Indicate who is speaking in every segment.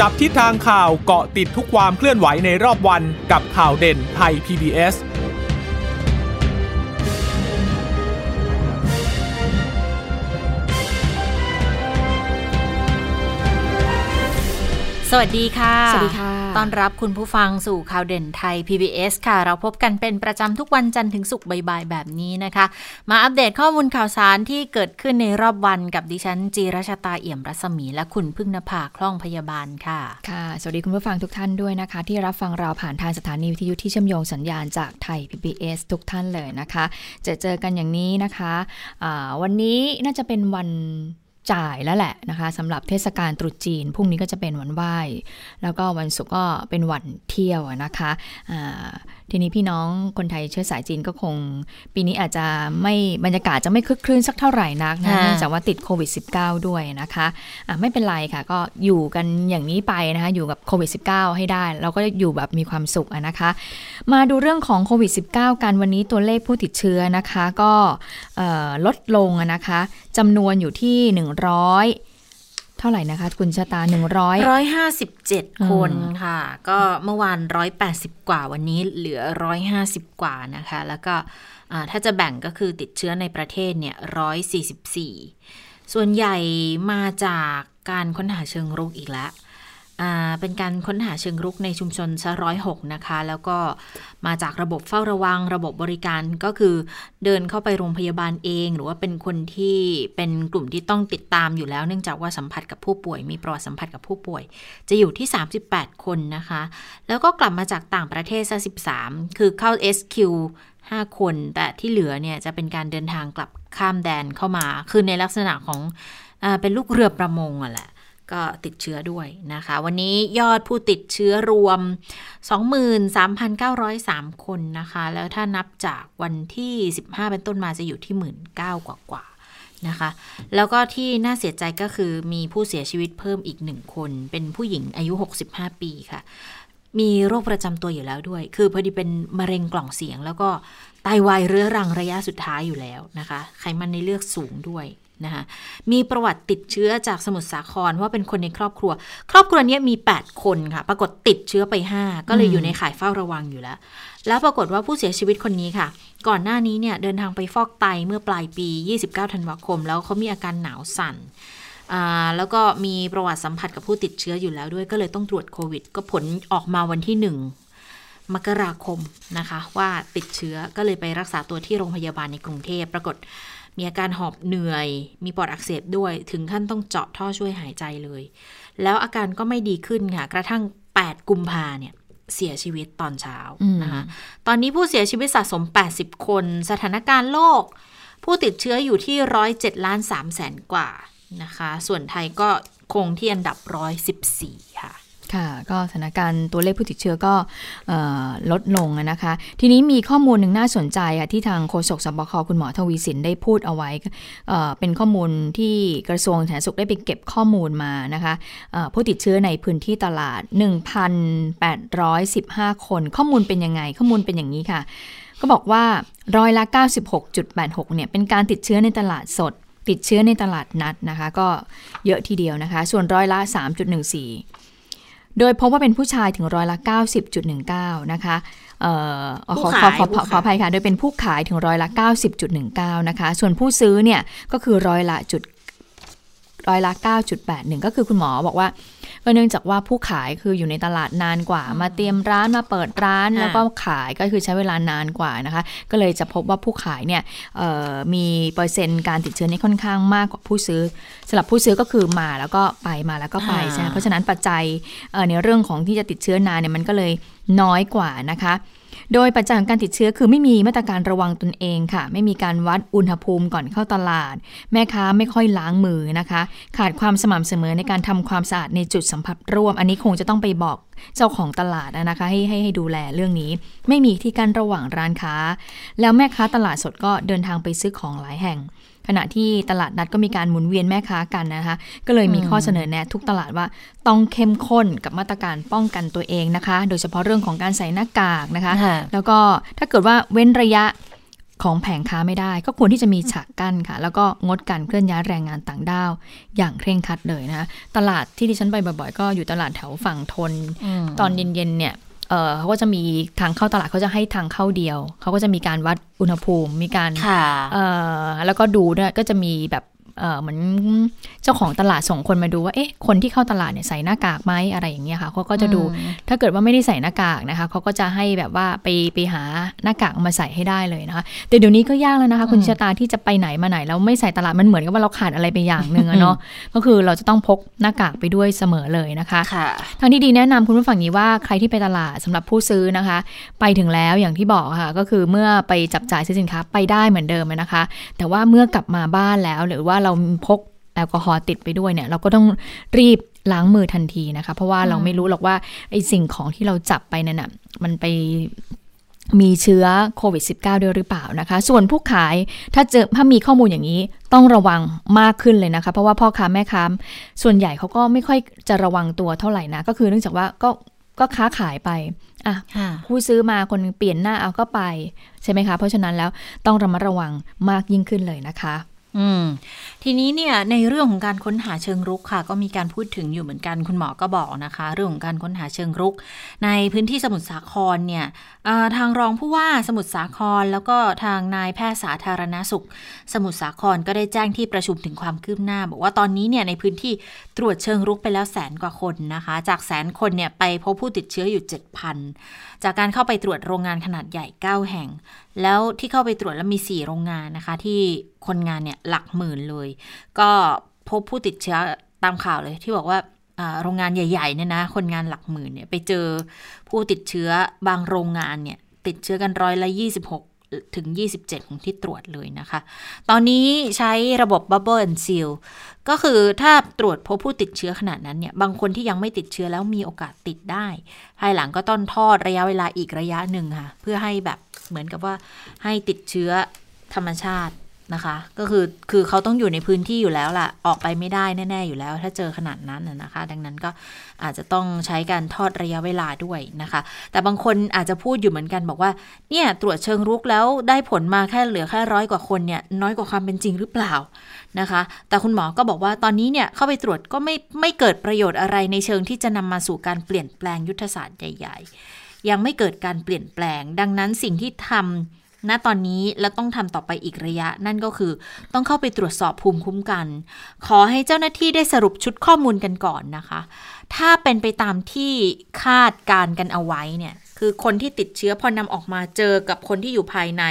Speaker 1: จับทิศทางข่าวเกาะติดทุกความเคลื่อนไหวในรอบวันกับข่าวเด่นไทย PBS
Speaker 2: สวัสดีค่ะ
Speaker 3: สวัสดีค่ะ
Speaker 2: ต้อนรับคุณผู้ฟังสู่ข่าวเด่นไทย PBS ค่ะ เราพบกันเป็นประจำทุกวันจันทร์ถึงศุกร์บ่ายๆแบบนี้นะคะ มาอัปเดตข้อมูลข่าวสารที่เกิดขึ้นในรอบวันกับดิฉันจีราชาตาเอี่ยมรัศมี และคุณพึ่งนภาคล่องพยาบาลค่ะ
Speaker 3: ค่ะ สวัสดีคุณผู้ฟังทุกท่านด้วยนะคะ ที่รับฟังเราผ่านทางสถานีวิทยุที่เชื่อมโยงสัญญาณจากไทย PBS ทุกท่านเลยนะคะ จะเจอกันอย่างนี้นะคะะวันนี้น่าจะเป็นวัน จ่ายแล้วแหละนะคะสำหรับเทศกาลตรุษจีนพรุ่งนี้ก็จะเป็นวันไหว้ แล้วก็วันศุกร์ก็เป็นวันเที่ยวนะคะทีนี้พี่น้องคนไทยเชื้อสายจีนก็คง ปีนี้อาจจะไม่บรรยากาศจะไม่คึกครื้นสักเท่าไหร่นักนะ
Speaker 2: ค่ะ
Speaker 3: เนื่องจากว่าติดโควิด -19 ด้วยนะคะะไม่เป็นไรค่ะ ก็อยู่กันอย่างนี้ไปนะคะ อยู่กับโควิด -19 ให้ได้ เราก็อยู่แบบมีความสุขอะนะคะ มาดูเรื่องของโควิด -19 กันวันนี้ตัวเลขผู้ติดเชื้อนะคะ ก็เอ่อลดลงอะนะคะจำนวนอยู่ที่ 100 เท่าไหร่นะคะ คุณชะตา100
Speaker 2: 157 คนค่ะ ก็เมื่อวาน 180 กว่าวันนี้เหลือ 150 กว่านะคะ แล้วก็อ่าถ้าจะแบ่งก็คือติดเชื้อในประเทศเนี่ย 144 ส่วนใหญ่มาจากการค้นหาเชิงรุกอีกแล้วอ่า เป็นการค้นหาเชิงรุกในชุมชนซะร้อยหกนะคะ แล้วก็มาจากระบบเฝ้าระวังระบบบริการก็คือเดินเข้าไปโรงพยาบาลเอง หรือว่าเป็นคนที่เป็นกลุ่มที่ต้องติดตามอยู่แล้ว เนื่องจากว่าสัมผัสกับผู้ป่วย มีประวัติสัมผัสกับผู้ป่วย จะอยู่ที่ 38 คนนะคะ แล้วก็กลับมาจากต่างประเทศซะ13 คือเข้า SQ 5 คน แต่ที่เหลือเนี่ยจะเป็นการเดินทางกลับข้ามแดนเข้ามา คือในลักษณะของอเป็นลูกเรือประมงอะแหละ ก็ติดเชื้อด้วยนะคะ วันนี้ยอดผู้ติดเชื้อรวม 23,903 คนนะคะ แล้วถ้านับจากวันที่ 15 เป็นต้นมาจะอยู่ที่19,000กว่ากว่าๆนะคะ แล้วก็ที่น่าเสียใจก็คือมีผู้เสียชีวิตเพิ่มอีกหนึ่งคน เป็นผู้หญิงอายุ 65 ปีค่ะ มีโรคประจำตัวอยู่แล้วด้วย คือพอดีเป็นมะเร็งกล่องเสียง แล้วก็ไตวายเรื้อรังระยะสุดท้ายอยู่แล้วนะคะ ไขมันในเลือดสูงด้วย นะคะมีประวัติติดเชื้อจากสมุทรสาครว่าเป็นคนในครอบครัว ครอบครัวนี้มี 8 คนค่ะ ปรากฏติดเชื้อไป 5 ก็เลยอยู่ในข่ายเฝ้าระวังอยู่แล้ว แล้วปรากฏว่าผู้เสียชีวิตคนนี้ค่ะ ก่อนหน้านี้เนี่ยเดินทางไปฟอกไตเมื่อปลายปี 29 ธันวาคม แล้วเขามีอาการหนาวสั่นอ่าแล้วก็มีประวัติสัมผัสกับผู้ติดเชื้ออยู่แล้วด้วยก็เลยต้องตรวจโควิด ก็ผลออกมาวันที่หนึ่งมกราคมนะคะว่าติดเชื้อก็เลยไปรักษาตัวที่โรงพยาบาลในกรุงเทพปรากฏ มีอาการหอบเหนื่อย มีปอดอักเสบด้วย ถึงขั้นต้องเจาะท่อช่วยหายใจเลย แล้วอาการก็ไม่ดีขึ้นค่ะ กระทั่ง 8 กุมภาเนี่ยเสียชีวิตตอนเช้า
Speaker 3: อืม
Speaker 2: นะคะ ตอนนี้ผู้เสียชีวิตสะสม 80 คน สถานการณ์โลก ผู้ติดเชื้ออยู่ที่ 107ล้าน3แสนกว่านะคะ ส่วนไทยก็คงที่อันดับ 114 ค่ะ
Speaker 3: ค่ะก็สถานการณ์ตัวเลขผู้ติดเชื้อก็อลดลงนะคะ ทีนี้มีข้อมูลหนึ่งน่าสนใจค่ะที่ทางโฆษกสบคคุณหมอทวีสินได้พูดเอาไว้เเป็นข้อมูลที่กระทรวงสาธารณสุขได้ไปเก็บข้อมูลมานะคะผู้ติดเชื้อในพื้นที่ตลาด 1,815 คน ข้อมูลเป็นยังไง ข้อมูลเป็นอย่างนี้ค่ะ ก็บอกว่าร้อยละ 96.86 เนี่ยเป็นการติดเชื้อในตลาดสด ติดเชื้อในตลาดนัดนะคะ ก็เยอะทีเดียวนะคะ ส่วนร้อยละ 3.14 โดยพบว่าเป็นผู้ชายถึงร้อยละ 90.19 นะคะเอ่อขอ
Speaker 2: ผู้
Speaker 3: ขอ
Speaker 2: ขาย
Speaker 3: ขอ
Speaker 2: ผู้
Speaker 3: ขอ
Speaker 2: ขาย
Speaker 3: ขออภัยค่ะ โดยเป็นผู้ขายถึงร้อยละ 90.19 นะคะ ส่วนผู้ซื้อเนี่ยก็คือร้อยละจุด ร้อยละ 9.81 ก็คือคุณหมอบอกว่าก็เนื่องจากว่าผู้ขายคืออยู่ในตลาดนานกว่า มาเตรียมร้านมาเปิดร้าน
Speaker 2: อ่า
Speaker 3: แล้วก็ขายก็คือใช้เวลานานกว่านะคะ ก็เลยจะพบว่าผู้ขายเนี่ยเอ่อมีเปอร์เซ็นต์การติดเชื้อนี่ค่อนข้างมากกว่าผู้ซื้อสำหรับผู้ซื้อก็คือมาแล้วก็ไปมาแล้วก็ไป
Speaker 2: อ่า
Speaker 3: ใช่ไหมเพราะฉะนั้นปัจจัยเอ่อในเรื่องของที่จะติดเชื้อนานเนี่ยมันก็เลยน้อยกว่านะคะ โดยปัจจัยของการติดเชื้อคือไม่มีมาตรการระวังตนเองค่ะ ไม่มีการวัดอุณหภูมิก่อนเข้าตลาด แม่ค้าไม่ค่อยล้างมือนะคะ ขาดความสม่ำเสมอในการทำความสะอาดในจุดสัมผัสร่วม อันนี้คงจะต้องไปบอกเจ้าของตลาดนะคะให้ให้ให้ดูแลเรื่องนี้ ไม่มีที่กั้นระหว่างร้านค้า แล้วแม่ค้าตลาดสดก็เดินทางไปซื้อของหลายแห่ง ขณะที่ตลาดนัดก็มีการหมุนเวียนแม่ค้ากันนะคะ ก็เลยมีข้อเสนอแนะทุกตลาดว่าต้องเข้มข้นกับมาตรการป้องกันตัวเองนะคะ โดยเฉพาะเรื่องของการใส่หน้ากากนะคะ
Speaker 2: ค่ะ
Speaker 3: แล้วก็ถ้าเกิดว่าเว้นระยะของแผงค้าไม่ได้ ก็ควรที่จะมีฉากกั้นค่ะ แล้วก็งดการเคลื่อนย้ายแรงงานต่างด้าว อย่างเคร่งครัดเลยนะคะตลาดที่ดิฉันไปบ่อยๆ ก็อยู่ตลาดแถวฝั่งทน ตอนเย็นๆเนี่ย เออเขาก็จะมีทางเข้าตลาดเขาจะให้ทางเข้าเดียว เขาก็จะมีการวัดอุณหภูมิ มีการ
Speaker 2: ค่ะ
Speaker 3: เอ่อแล้วก็ดูด้วยก็จะมีแบบ เออเหมือนเจ้าของตลาดส่งคนมาดูว่าเอ๊ะคนที่เข้าตลาดเนี่ยใส่หน้ากากไหมอะไรอย่างเงี้ยค่ะเขาก็จะดูถ้าเกิดว่าไม่ได้ใส่หน้ากากนะคะเขาก็จะให้แบบว่าไปไปหาหน้ากากมาใส่ให้ได้เลยนะคะแต่เดี๋ยวนี้ก็ยากแล้วนะคะ คุณชะตาที่จะไปไหนมาไหนแล้วไม่ใส่ตลาดมันเหมือนกับว่าเราขาดอะไรไปอย่างหนึ่งอะเนาะก็คือเราจะต้องพกหน้ากากไปด้วยเสมอเลยนะคะ
Speaker 2: ค่ะ
Speaker 3: ทางที่ดีแนะนำคุณผู้ฟังนี้ว่าใครที่ไปตลาดสำหรับผู้ซื้อนะคะ ไปถึงแล้วอย่างที่บอกค่ะ ก็คือเมื่อไปจับจ่ายซื้อสินค้าไปได้เหมือนเดิมนะคะ แต่ว่าเมื่อกลับมาบ้านแล้วหรือว่าเราพกแอลกอฮอล์ติดไปด้วยเนี่ย เราก็ต้องรีบล้างมือทันทีนะคะ เพราะว่าเราไม่รู้หรอกว่าไอ้สิ่งของที่เราจับไปนั่นน่ะมันไปมีเชื้อโควิด -19 ด้วยหรือเปล่านะคะ ส่วนผู้ขายถ้าเจอถ้ามีข้อมูลอย่างนี้ต้องระวังมากขึ้นเลยนะคะ เพราะว่าพ่อค้าแม่ค้าส่วนใหญ่เขาก็ไม่ค่อยจะระวังตัวเท่าไหร่นะ ก็คือเนื่องจากว่าก็ก็ค้าขายไปอะ
Speaker 2: ค่ะ
Speaker 3: ผู้ซื้อมาคนหนึ่งเปลี่ยนหน้าเอาก็ไป ใช่ไหมคะ เพราะฉะนั้นแล้วต้องระมัดระวังมากยิ่งขึ้นเลยนะคะ
Speaker 2: อืมทีนี้เนี่ยในเรื่องของการค้นหาเชิงรุกค่ะ ก็มีการพูดถึงอยู่เหมือนกันคุณหมอก็บอกนะคะ เรื่องของการค้นหาเชิงรุก ในพื้นที่สมุทรสาครเนี่ย ทางรองผู้ว่าสมุทรสาครแล้วก็ทางนายแพทย์สาธารณสุข สมุทรสาครก็ได้แจ้งที่ประชุมถึงความคืบหน้า บอกว่าตอนนี้เนี่ยในพื้นที่ตรวจเชิงรุกไปแล้วแสนกว่าคนนะคะ จากแสนคนเนี่ยไปพบผู้ติดเชื้ออยู่ 7,000 จากการเข้าไปตรวจโรงงานขนาดใหญ่ 9 แห่ง แล้วที่เข้าไปตรวจแล้วมี 4 โรงงานนะคะ ที่คนงานเนี่ยหลักหมื่นเลย ก็พบผู้ติดเชื้อตามข่าวเลยที่บอกว่า โรงงานใหญ่ๆเนี่ยนะ คนงานหลักหมื่นเนี่ยไปเจอผู้ติดเชื้อบางโรงงานเนี่ย ติดเชื้อกันร้อยละ 26 ถึง 27 ของที่ตรวจเลยนะคะ ตอนนี้ใช้ระบบ Bubble and Seal ก็คือถ้าตรวจพบผู้ติดเชื้อขนาดนั้นเนี่ย บางคนที่ยังไม่ติดเชื้อแล้วมีโอกาสติดได้ ภายหลังก็ต้องทอดระยะเวลาอีกระยะหนึ่งค่ะ เพื่อให้แบบเหมือนกับว่าให้ติดเชื้อธรรมชาติ นะคะ ก็คือคือเขาต้องอยู่ในพื้นที่อยู่แล้วล่ะ ออกไปไม่ได้แน่ ๆ อยู่แล้ว ถ้าเจอขนาดนั้นนะนะคะ ดังนั้นก็อาจจะต้องใช้การทอดระยะเวลาด้วยนะคะ แต่บางคนอาจจะพูดอยู่เหมือนกันบอกว่าเนี่ยตรวจเชิงรุกแล้วได้ผลมาแค่เหลือแค่ร้อยกว่าคนเนี่ยน้อยกว่าความเป็นจริงหรือเปล่านะคะ แต่คุณหมอก็บอกว่าตอนนี้เนี่ยเข้าไปตรวจก็ไม่ไม่เกิดประโยชน์อะไรในเชิงที่จะนำมาสู่การเปลี่ยนแปลงยุทธศาสตร์ใหญ่ ๆ ยังไม่เกิดการเปลี่ยนแปลง ดังนั้นสิ่งที่ทำ ณตอนนี้และต้องทำต่อไปอีกระยะ นั่นก็คือต้องเข้าไปตรวจสอบภูมิคุ้มกัน ขอให้เจ้าหน้าที่ได้สรุปชุดข้อมูลกันก่อนนะคะ ถ้าเป็นไปตามที่คาดการกันเอาไว้เนี่ยคือคนที่ติดเชื้อพอนำออกมาเจอกับคนที่อยู่ภายใน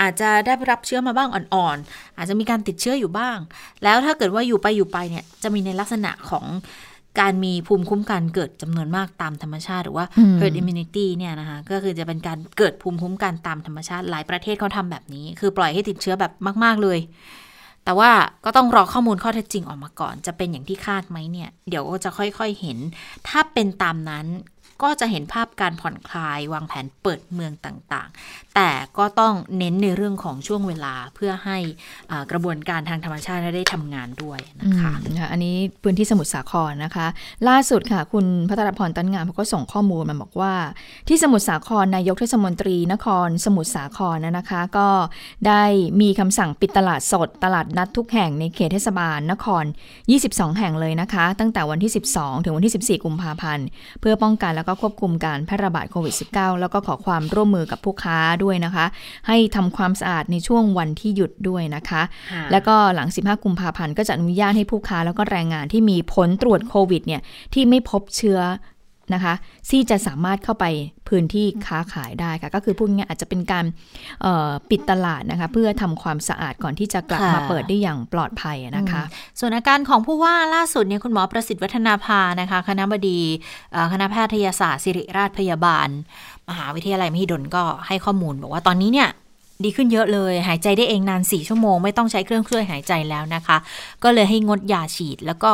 Speaker 2: อาจจะได้รับเชื้อมาบ้างอ่อนๆอาจจะมีการติดเชื้ออยู่บ้าง แล้วถ้าเกิดว่าอยู่ไปอยู่ไปเนี่ยจะมีในลักษณะของ การมีภูมิคุ้มกันเกิดจำนวนมากตามธรรมชาติ หรือว่า
Speaker 3: อืม
Speaker 2: herd immunity เนี่ยนะคะก็คือจะเป็นการเกิดภูมิคุ้มกันตามธรรมชาติ หลายประเทศเขาทำแบบนี้ คือปล่อยให้ติดเชื้อแบบมาก ๆ เลย แต่ว่าก็ต้องรอข้อมูลข้อเท็จจริงออกมาก่อน จะเป็นอย่างที่คาดไหมเนี่ย เดี๋ยวก็จะค่อยๆเห็น ถ้าเป็นตามนั้นก็จะเห็นภาพการผ่อนคลายวางแผนเปิดเมืองต่างๆ แต่ก็ต้องเน้นในเรื่องของช่วงเวลาเพื่อให้กระบวนการทางธรรมชาติได้ทำงานด้วยนะคะ
Speaker 3: นะคะอันนี้พื้นที่สมุทรสาครนะคะ ล่าสุดค่ะ คุณพัทรพรตันงามเขาก็ส่งข้อมูลมาบอกว่า ที่สมุทรสาครนายกเทศมนตรีนครสมุทรสาครนะนะคะ ก็ได้มีคำสั่งปิดตลาดสดตลาดนัดทุกแห่งในเขตเทศบาลนคร 22 แห่งเลยนะคะ ตั้งแต่วันที่ 12 ถึงวันที่ 14 กุมภาพันธ์เพื่อป้องกันแล้วก็ควบคุมการแพร่ระบาดโควิด -19 แล้วก็ขอความร่วมมือกับผู้ค้าด้วยนะคะ ให้ทำความสะอาดในช่วงวันที่หยุดด้วยนะคะ แล้วก็หลัง 15 กุมภาพันธ์ก็จะอนุญาตให้ผู้ค้าแล้วก็แรงงานที่มีผลตรวจโควิดเนี่ยที่ไม่พบเชื้อนะคะที่จะสามารถเข้าไปพื้นที่ค้าขายได้ค่ะ ก็คือพูดง่ายๆอาจจะเป็นการเอ่อปิดตลาดนะคะ เพื่อทำความสะอาดก่อนที่จะกลับ
Speaker 2: ค่ะ
Speaker 3: มาเปิดได้อย่างปลอดภัยนะคะ
Speaker 2: ส่วนอาการของผู้ว่าล่าสุดเนี่ยคุณหมอประสิทธิ์วัฒนาภานะคะ คณะบดีเอ่อคณะแพทยศาสตร์ศิริราชพยาบาล มหาวิทยาลัยมหิดลก็ให้ข้อมูลบอกว่าตอนนี้เนี่ยดีขึ้นเยอะเลย หายใจได้เองนาน 4 ชั่วโมง ไม่ต้องใช้เครื่องช่วยหายใจแล้วนะคะ ก็เลยให้งดยาฉีด แล้วก็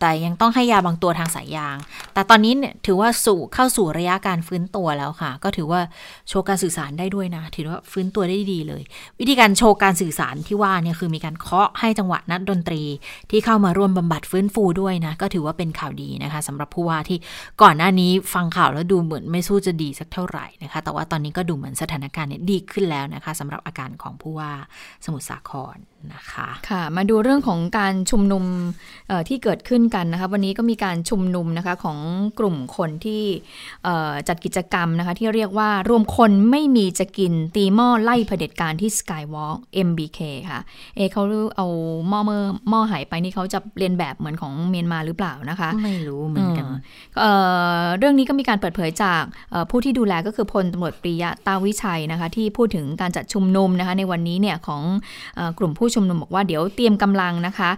Speaker 2: แต่ยังต้องให้ยาบางตัวทางสายยาง แต่ตอนนี้เนี่ยถือว่าสู่เข้าสู่ระยะการฟื้นตัวแล้วค่ะ ก็ถือว่าโชว์การสื่อสารได้ด้วยนะ ถือว่าฟื้นตัวได้ดีเลย วิธีการโชว์การสื่อสารที่ว่าเนี่ยคือมีการเคาะให้จังหวะนัดดนตรี ที่เข้ามาร่วมบำบัดฟื้นฟูด้วยนะ ก็ถือว่าเป็นข่าวดีนะคะสำหรับผู้ว่าที่ก่อนหน้านี้ฟังข่าวแล้วดูเหมือนไม่สู้จะดีสักเท่าไหร่นะคะ แต่ว่าตอนนี้ก็ดูเหมือนสถานการณ์เนี่ยดีขึ้นแล้วนะคะสำหรับอาการของผู้ว่าสมุทรสาครนะคะ
Speaker 3: ค่ะมาดูเรื่องของการชุมนุมที่เกิดขึ้นกันนะคะวันนี้ก็มีการชุมนุมนะคะของกลุ่มคนที่จัดกิจกรรมนะคะที่เรียกว่ารวมคนไม่มีจะกินตีหม้อไล่เผด็จการที่ Skywalk MBK ค่ะเอเขาเอาหม้อเมื่อหม้อหายไปนี่เขาจะเรียนแบบเหมือนของเมียนมาหรือเปล่านะคะ
Speaker 2: ไม่รู้เหมือนกันเเรื่
Speaker 3: องนี้ก็มีการเปิดเผยจากผู้ที่ดูแลก็คือพลตำรวจปริยะตาวิชัยนะคะที่พูดถึงการจัดชุมนุมนะคะในวันนี้เนี่ยของกลุ่มผูู้้ชุมนุมบอกว่าเดี๋ยวเตรียมกำลังนะคะ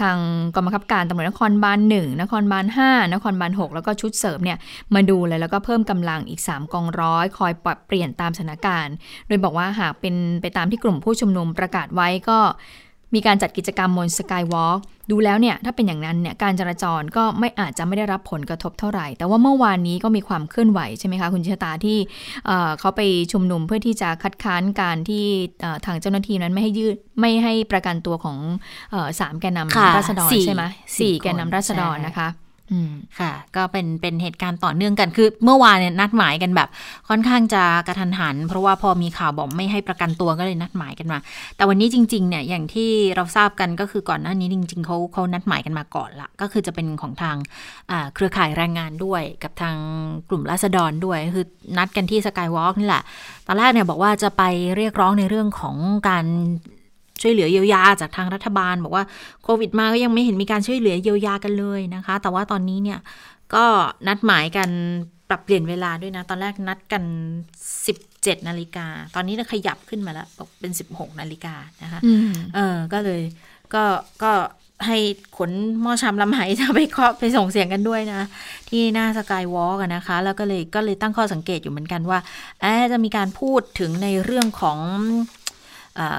Speaker 3: ทางกองบังคับการตำรวจนครบาลหนึ่งนครบาลห้านครบาลหกแล้วก็ชุดเสริมเนี่ยมาดูเลยแล้วก็เพิ่มกำลังอีก 3 กองร้อย คอยปรับเปลี่ยนตามสถานการณ์ โดยบอกว่าหากเป็นไปตามที่กลุ่มผู้ชุมนุมประกาศไว้ก็ มีการจัดกิจกรรมบนสกายวอล์กดูแล้วเนี่ยถ้าเป็นอย่างนั้นเนี่ยการจราจรก็ไม่อาจจะไม่ได้รับผลกระทบเท่าไหร่ แต่ว่าเมื่อวานนี้ก็มีความเคลื่อนไหวใช่ไหมคะคุณชะตาที่เขาไปชุมนุมเพื่อที่จะคัดค้านการที่ทางเจ้าหน้าที่นั้นไม่ให้ยืดไม่ให้ประกันตัวของสามแกนนำรัษฎรใช่ไหมสี่แกนนำรัษฎรนะคะ
Speaker 2: ค่ะ ก็เป็นเป็นเหตุการณ์ต่อเนื่องกันคือ เมื่อวานเนี่ยนัดหมายกันแบบ ค่อนข้างจะกระทันหัน เพราะว่าพอมีข่าวบอกไม่ให้ประกันตัวก็เลยนัดหมายกันมา แต่วันนี้จริงๆเนี่ยอย่างที่เราทราบกันก็คือก่อนหน้านี้จริง ๆเขาเขานัดหมายกันมาก่อนละก็คือจะเป็นของทางเครือข่ายแรงงานด้วย กับทางกลุ่มราษฎรด้วย คือนัดกันที่สกายวอล์กนี่แหละตอนแรกเนี่ยบอกว่าจะไปเรียกร้องในเรื่องของการ ช่วยเหลือเยียวยาจากทางรัฐบาล บอกว่าโควิดมาก็ยังไม่เห็นมีการช่วยเหลือเยียวยากันเลยนะคะ แต่ว่าตอนนี้เนี่ยก็นัดหมายกันปรับเปลี่ยนเวลาด้วยนะ ตอนแรกนัดกัน 17นาฬิกา ตอนนี้เราขยับขึ้นมาแล้วบอกเป็น 16นาฬิกานะคะเออก็เลยก็ก็ให้ขนหม้อชามลำไหจะไปเคาะไปส่งเสียงกันด้วยนะ ที่หน้าสกายวอล์กนะคะ แล้วก็เลยก็เลยตั้งข้อสังเกตอยู่เหมือนกันว่าจะมีการพูดถึงในเรื่องของ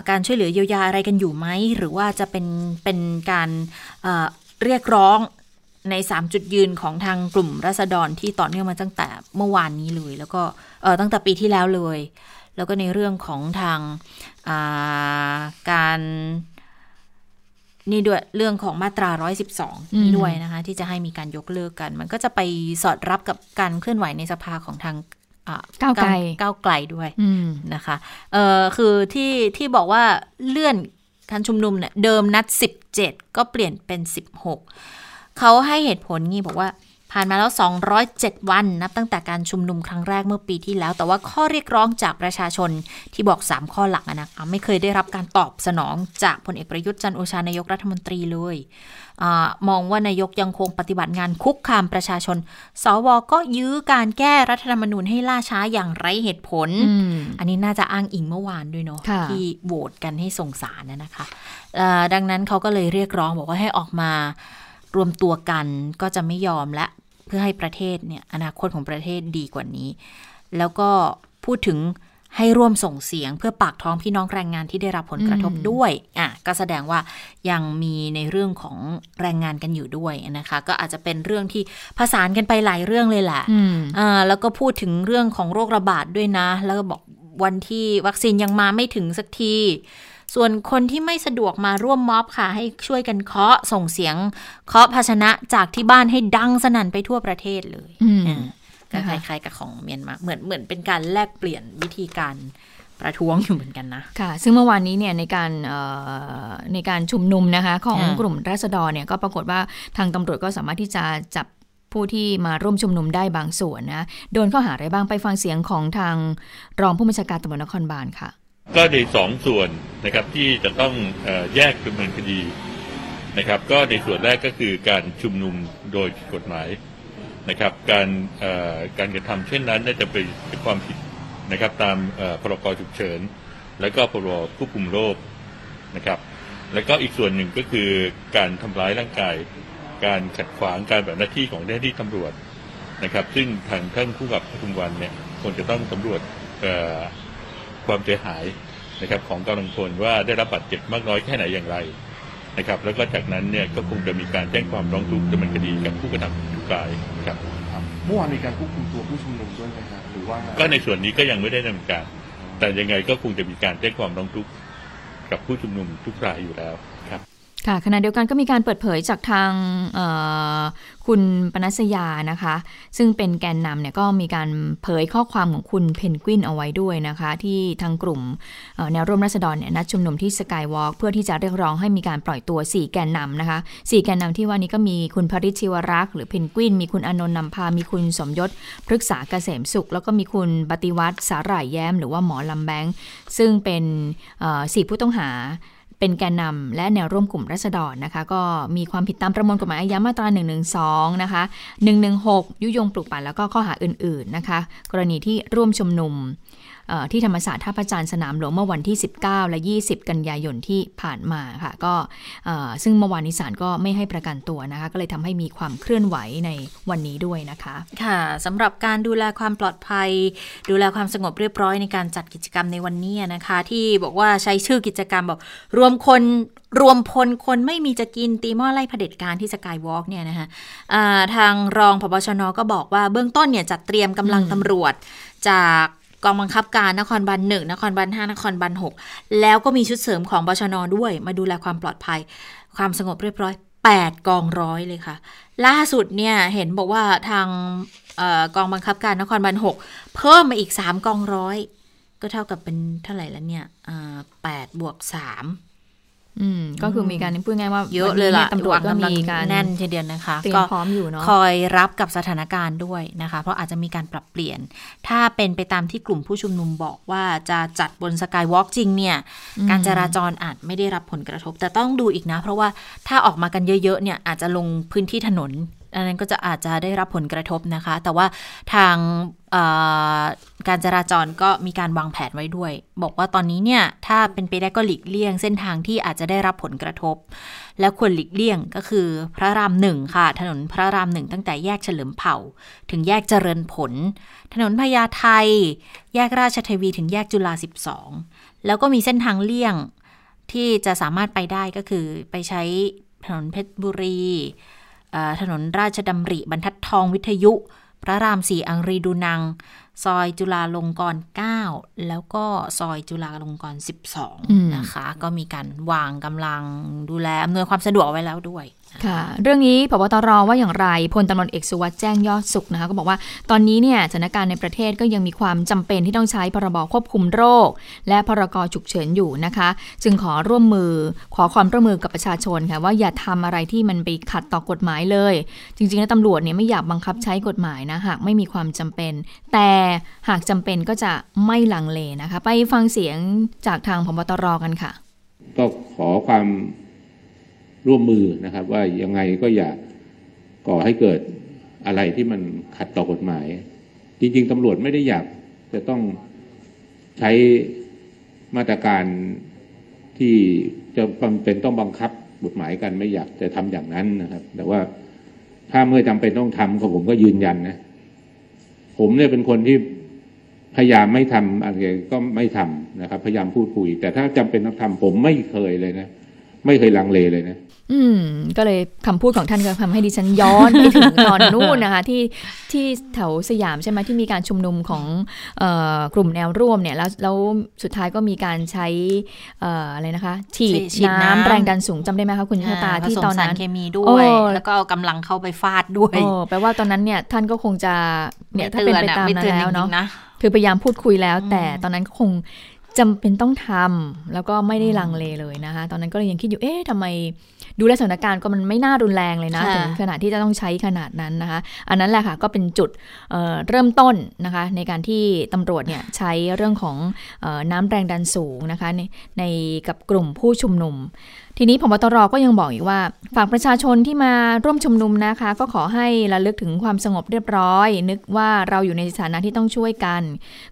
Speaker 2: การช่วยเหลือเยียวยาอะไรกันอยู่ไหม หรือว่าจะเป็นเป็นการเรียกร้องใน 3 จุดยืนของทางกลุ่มรัษฎรที่ต่อเนื่องมาตั้งแต่เมื่อวานนี้เลย แล้วก็ตั้งแต่ปีที่แล้วเลย แล้วก็ในเรื่องของทางาการนี่ด้วยเรื่องของมาตรา 112 นี่ด้วยนะคะ ที่จะให้มีการยกเลิกกัน มันก็จะไปสอดรับกับการเคลื่อนไหวในสภาของทาง
Speaker 3: ก้าวไกล
Speaker 2: ก้าวไกลด้วยนะคะเออคือที่ที่บอกว่าเลื่อนการชุมนุมเนี่ยเดิมนัด 17 ก็เปลี่ยนเป็น 16 เขาให้เหตุผลงี้บอกว่า ผ่านมาแล้ว 207 วัน นับตั้งแต่การชุมนุมครั้งแรกเมื่อปีที่แล้ว แต่ว่าข้อเรียกร้องจากประชาชนที่บอก 3 ข้อหลักนะไม่เคยได้รับการตอบสนองจากพลเอกประยุทธ์จันโอชานายกรัฐมนตรีเลยอมองว่านายกยังคงปฏิบัติงานคุกคามประชาชน สวก็ยื้อการแก้รัฐธรรมนูญให้ล่าช้าอย่างไร้เหตุผลอันนี้น่าจะอ้างอิงเมื่อวานด้วยเนาะที่โหวตกันให้ส่งสารนะคะดังนั้นเขาก็เลยเรียกร้องบอกว่าให้ออกมารวมตัวกันก็จะไม่ยอมและ เพื่อให้ประเทศเนี่ยอนาคตของประเทศดีกว่านี้ แล้วก็พูดถึงให้ร่วมส่งเสียงเพื่อปากท้องพี่น้องแรงงานที่ได้รับผลกระทบด้วย อะ ก็แสดงว่ายังมีในเรื่องของแรงงานกันอยู่ด้วยนะคะ ก็อาจจะเป็นเรื่องที่ผสานกันไปหลายเรื่องเลยแหละอ่าแล้วก็พูดถึงเรื่องของโรคระบาดด้วยนะ แล้วก็บอกวันที่วัคซีนยังมาไม่ถึงสักที ส่วนคนที่ไม่สะดวกมาร่วมม็อบค่ะ ให้ช่วยกันเคาะส่งเสียง เคาะภาชนะจากที่บ้านให้ดังสนั่นไปทั่วประเทศเลยก็คล้ายๆกับของเมียนมาเหมือนเหมือนเป็นการแลกเปลี่ยนวิธีการประท้วงอยู่เหมือนกันนะ
Speaker 3: ค่ะ ซึ่งเมื่อวานนี้เนี่ยในการในการชุมนุมนะคะของกลุ่มรัษฎรเนี่ยก็ปรากฏว่าทางตำรวจก็สามารถที่จะจับผู้ที่มาร่วมชุมนุมได้บางส่วนนะ โดนข้อหาอะไรบ้างไปฟังเสียงของทางรองผู้บัญชาการตำรวจนครบาลค่ะ
Speaker 4: ก็ในสองส่วนนะครับที่จะต้องแยกดำเนินคดีนะครับ ก็ในส่วนแรกก็คือการชุมนุมโดยผิดกฎหมายนะครับ การการกระทำเช่นนั้นน่าจะเป็นความผิดนะครับตามพรกฉุกเฉิน แล้วก็พรบควบคุมโรคนะครับ แล้วก็อีกส่วนหนึ่งก็คือการทำร้ายร่างกาย การขัดขวางการแบบหน้าที่ของเจ้าหน้าที่ตำรวจนะครับ ซึ่งทางท่านผู้กับปทุมวันเนี่ยควรจะต้องตำรวจ ความเสียหายนะครับของกำลังพลว่าได้รับบาดเจ็บมากน้อยแค่ไหนอย่างไรนะครับ แล้วก็จากนั้นเนี่ยก็คงจะมีการแจ้งความร้องทุกข์ดำเนินคดีกับผู้กระทำทุกรายครับ
Speaker 5: ครับเมื่อวานมีการควบคุมตัวผู้ชุมนุมด้วยไหมครับหรือว่า
Speaker 4: ก็ในส่วนนี้ก็ยังไม่ได้ดำเนินการ แต่ยังไงก็คงจะมีการแจ้งความร้องทุกข์กับผู้ชุมนุมทุกรายอยู่แล้ว ค่ะ
Speaker 3: ขณะเดียวกันก็มีการเปิดเผยจากทางคุณปนัสยานะคะ ซึ่งเป็นแกนนำเนี่ยก็มีการเผยข้อความของคุณเพนกวินเอาไว้ด้วยนะคะ ที่ทางกลุ่มแนวร่วมรัษฎรเนี่ยนัดชุมนุมที่สกายวอล์กเพื่อที่จะเรียกร้องให้มีการปล่อยตัว 4 แกนนำนะคะ4แกนนำที่ว่านี้ก็มีคุณพริชชิวรักษ์หรือเพนกวิน มีคุณอนนท์นำพา มีคุณสมยศพฤกษาเกษมสุข แล้วก็มีคุณปฏิวัติสาหร่ายแย้ม หรือว่าหมอลำแบงค์ซึ่งเป็นสี่ผู้ต้องหา เป็นแกนนำและแนวร่วมกลุ่มรัษฎรนะคะ ก็มีความผิดตามประมวลกฎหมายอาญามาตรา112นะคะ116 ยุยงปลุกปั่นแล้วก็ข้อหาอื่นๆนะคะ กรณีที่ร่วมชุมนุม ที่ธรรมศาสตร์ท่าพระจันทร์สนามหลวงเมื่อวันที่ 19 และ 20 กันยายนที่ผ่านมาค่ะก็ซึ่งเมื่อวานนี้ศาลก็ไม่ให้ประกันตัวนะคะก็เลยทำให้มีความเคลื่อนไหวในวันนี้ด้วยนะคะ
Speaker 2: ค่ะสำหรับการดูแลความปลอดภัย ดูแลความสงบเรียบร้อยในการจัดกิจกรรมในวันนี้นะคะ ที่บอกว่าใช้ชื่อกิจกรรมแบบรวมคนรวมพลคนไม่มีจะกินตีหม้อไล่เผด็จการที่สกายวอล์กเนี่ยนะคะทางรองพบชนก็บอกว่าเบื้องต้นเนี่ยจัดเตรียมกำลังตำรวจจาก กองบังคับการนครบัลหนึ่งนครบัลห้านครบัลหกแล้วก็มีชุดเสริมของบชนด้วย มาดูแลความปลอดภัย ความสงบเรียบร้อย 8 กองร้อยเลยค่ะ ล่าสุดเนี่ยเห็นบอกว่าทางออกองบังคับการนครบัลหกเพิ่มมาอีก 3 กองร้อย ก็เท่ากับเป็นเท่าไหร่แล้วเนี่ยแปดบวกสาม
Speaker 3: อืมก็คือมีการพูดง่ายๆว่า
Speaker 2: เยอะเลยล่ะ
Speaker 3: วันนี้ตำรวจก็
Speaker 2: วางกำลัง
Speaker 3: มีการ
Speaker 2: แน่นทีเดียวนะคะ
Speaker 3: เตรียมพร้อมอยู่เนาะ
Speaker 2: คอยรับกับสถานการณ์ด้วยนะคะ เพราะอาจจะมีการปรับเปลี่ยน ถ้าเป็นไปตามที่กลุ่มผู้ชุมนุมบอกว่าจะจัดบนสกายวอล์กจริงเนี่ย การจราจรอาจไม่ได้รับผลกระทบ แต่ต้องดูอีกนะ เพราะว่าถ้าออกมากันเยอะๆเนี่ยอาจจะลงพื้นที่ถนน อันนั้นก็จะอาจจะได้รับผลกระทบนะคะ แต่ว่าทางการจราจรก็มีการวางแผนไว้ด้วย บอกว่าตอนนี้เนี่ย ถ้าเป็นไปได้ก็หลีกเลี่ยง เส้นทางที่อาจจะได้รับผลกระทบ แล้วควรหลีกเลี่ยงก็คือพระรามหนึ่งค่ะ ถนนพระรามหนึ่งตั้งแต่แยกเฉลิมเผ่า ถึงแยกเจริญผล ถนนพญาไทแยกราชเทวีถึงแยกจุฬา12 แล้วก็มีเส้นทางเลี่ยงที่จะสามารถไปได้ก็คือไปใช้ถนนเพชรบุรี ถนนราชดำริบรรทัดทองวิทยุ พระรามสี่อังรีดูนัง ซอยจุฬาลงกรณ์9แล้วก็ซอยจุฬาลงกรณ์
Speaker 3: อืม
Speaker 2: 12 นะคะ ก็มีการวางกำลังดูแลอำนวยความสะดวกไว้แล้วด้วย
Speaker 3: ค่ะ เรื่องนี้พบตรว่าอย่างไรพลตำรวจเอกสุวัสด์แจ้งยอดสุขนะคะก็บอกว่าตอนนี้เนี่ยสถานการณ์ในประเทศก็ยังมีความจำเป็นที่ต้องใช้พรบควบคุมโรค และพรกฉุกเฉินอยู่นะคะ จึงขอร่วมมือขอความร่วมมือกับประชาชนค่ะว่าอย่าทำอะไรที่มันไปขัดต่อกฎหมายเลย จริงๆแล้วตำรวจเนี่ยไม่อยากบังคับใช้กฎหมายนะหากไม่มีความจำเป็น แต่หากจำเป็นก็จะไม่ลังเลนะคะ ไปฟังเสียงจากทางพบตรกันค่ะ
Speaker 6: ก็ขอความ ร่วมมือนะครับ ว่ายังไงก็อย่าก่อให้เกิดอะไรที่มันขัดต่อกฎหมาย จริง ๆตำรวจไม่ได้อยากจะต้องใช้มาตรการที่จะจำเป็นต้องบังคับกฎหมายกันไม่อยากจะทำอย่างนั้นนะครับ แต่ว่าถ้าเมื่อจำเป็นต้องทำก็ผมก็ยืนยันนะ ผมเนี่ยเป็นคนที่พยายามไม่ทำอะไรก็ไม่ทำนะครับ พยายามพูดคุย แต่ถ้าจำเป็นต้องทำผมไม่เคยเลยนะ ไม่เคยลังเลเลยนะ
Speaker 3: อืม ก็เลยคำพูดของท่านก็ทำให้ดิฉันย้อนไปถึงตอนนู่นนะคะ ที่ที่แถวสยามใช่ไหมที่มีการชุมนุมของเอ่อกลุ่มแนวร่วมเนี่ยแล้วแล้วสุดท้ายก็มีการใช้เอ่ออะไรนะคะ ฉีด
Speaker 2: ฉีดน้ำ
Speaker 3: น้ำแรงดันสูงจำได้ไหมคะคุณชะตา
Speaker 2: อ่
Speaker 3: ที่
Speaker 2: ผสม
Speaker 3: ตอน
Speaker 2: สา
Speaker 3: นั้
Speaker 2: ร
Speaker 3: น
Speaker 2: เคมีด้
Speaker 3: โอ้
Speaker 2: วย แล้วก็เอากำลังเข้าไปฟาดด้วย
Speaker 3: โอ้แปลว่าตอนนั้นเนี่ยท่านก็คงจะเนี่ยถ้าเป็นไปตาม
Speaker 2: ไม่
Speaker 3: นั้น
Speaker 2: ตือ
Speaker 3: แล้วเนาะ
Speaker 2: จริงๆนะ
Speaker 3: คือพยายามพูดคุยแล้ว
Speaker 2: อืม
Speaker 3: แต่ตอนนั้นคงจำเป็นต้องทำแล้วก็ไม่ได้ลังเลเลยนะคะ ตอนนั้นก็เลยยังคิดอยู่เอ๊ะทำไม ดูแลสถานการณ์ก็มันไม่น่ารุนแรงเลยนะ
Speaker 2: ค่ะ
Speaker 3: ถึงขนาดที่จะต้องใช้ขนาดนั้นนะคะ อันนั้นแหละค่ะก็เป็นจุดเอ่อเริ่มต้นนะคะ ในการที่ตำรวจเนี่ยใช้เรื่องของเออน้ำแรงดันสูงนะคะในในกับกลุ่มผู้ชุมนุม ทีนี้พบตรก็ยังบอกอีกว่าฝากประชาชนที่มาร่วมชุมนุมนะคะ ก็ขอให้ระลึกถึงความสงบเรียบร้อย นึกว่าเราอยู่ในสถานะที่ต้องช่วยกัน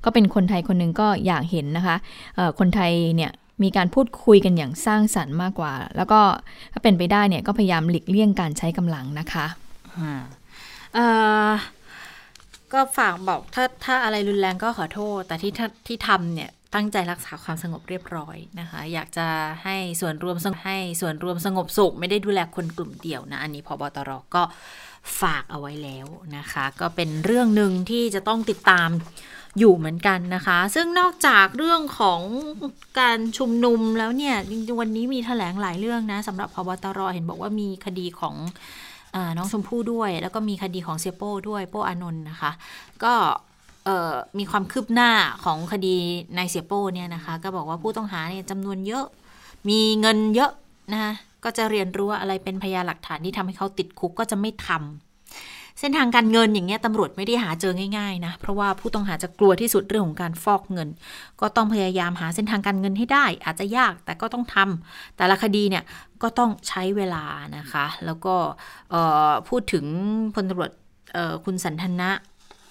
Speaker 3: ก็เป็นคนไทยคนหนึ่งก็อยากเห็นนะคะเอ่อคนไทยเนี่ย มีการพูดคุยกันอย่างสร้างสรรค์มากกว่า แล้วก็ถ้าเป็นไปได้เนี่ยก็พยายามหลีกเลี่ยงการใช้กำลังนะคะ
Speaker 2: ก็ฝากบอกถ้าถ้าอะไรรุนแรงก็ขอโทษ แต่ที่ที่ทำเนี่ยตั้งใจรักษาความสงบเรียบร้อยนะคะ อยากจะให้ส่วนรวมให้ส่วนรวมสงบสุข ไม่ได้ดูแลคนกลุ่มเดียวนะ อันนี้พอบตรก็ฝากเอาไว้แล้วนะคะ ก็เป็นเรื่องหนึ่งที่จะต้องติดตาม อยู่เหมือนกันนะคะ ซึ่งนอกจากเรื่องของการชุมนุมแล้วเนี่ยวันนี้มีแถลงหลายเรื่องนะสำหรับพบตรเห็นบอกว่ามีคดีของอน้องชมพู่ด้วย แล้วก็มีคดีของเซโป้ด้วยโป้อานนท์นะคะ ก็มีความคืบหน้าของคดีนายเสียโป้เนี่ยนะคะ ก็บอกว่าผู้ต้องหาเนี่ยจำนวนเยอะ มีเงินเยอะนะคะก็จะเรียนรู้ว่าอะไรเป็นพยานหลักฐานที่ทำให้เขาติดคุกก็จะไม่ทำ เส้นทางการเงินอย่างเงี้ยตำรวจไม่ได้หาเจอง่ายๆนะเพราะว่าผู้ต้องหาจะกลัวที่สุดเรื่องของการฟอกเงิน ก็ต้องพยายามหาเส้นทางการเงินให้ได้ อาจจะยากแต่ก็ต้องทำแต่ละคดีเนี่ยก็ต้องใช้เวลานะคะ แล้วก็พูดถึงพลตำรวจคุณสันทนะ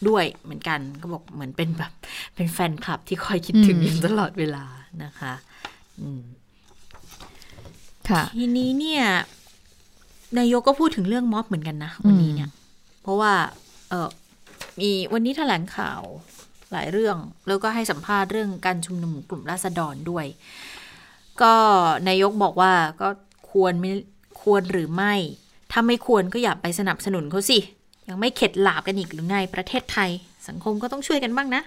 Speaker 2: ด้วยเหมือนกันก็บอกเหมือนเป็นแบบเป็นแฟนคลับที่คอยคิดถึงอยู่ตลอดเวลานะคะ
Speaker 3: ค่ะ
Speaker 2: ทีนี้เนี่ยนายกก็พูดถึงเรื่องม็อบเหมือนกันนะวันนี้เนี่ย เพราะว่าเออมีวันนี้แถลงข่าวหลายเรื่อง แล้วก็ให้สัมภาษณ์เรื่องการชุมนุมกลุ่มราษฎรด้วย ก็นายกบอกว่าก็ควรไม่ควรหรือไม่ ถ้าไม่ควรก็อย่าไปสนับสนุนเขาสิ ยังไม่เข็ดหลาบกันอีกหรือไงประเทศไทย สังคมก็ต้องช่วยกันบ้างนะ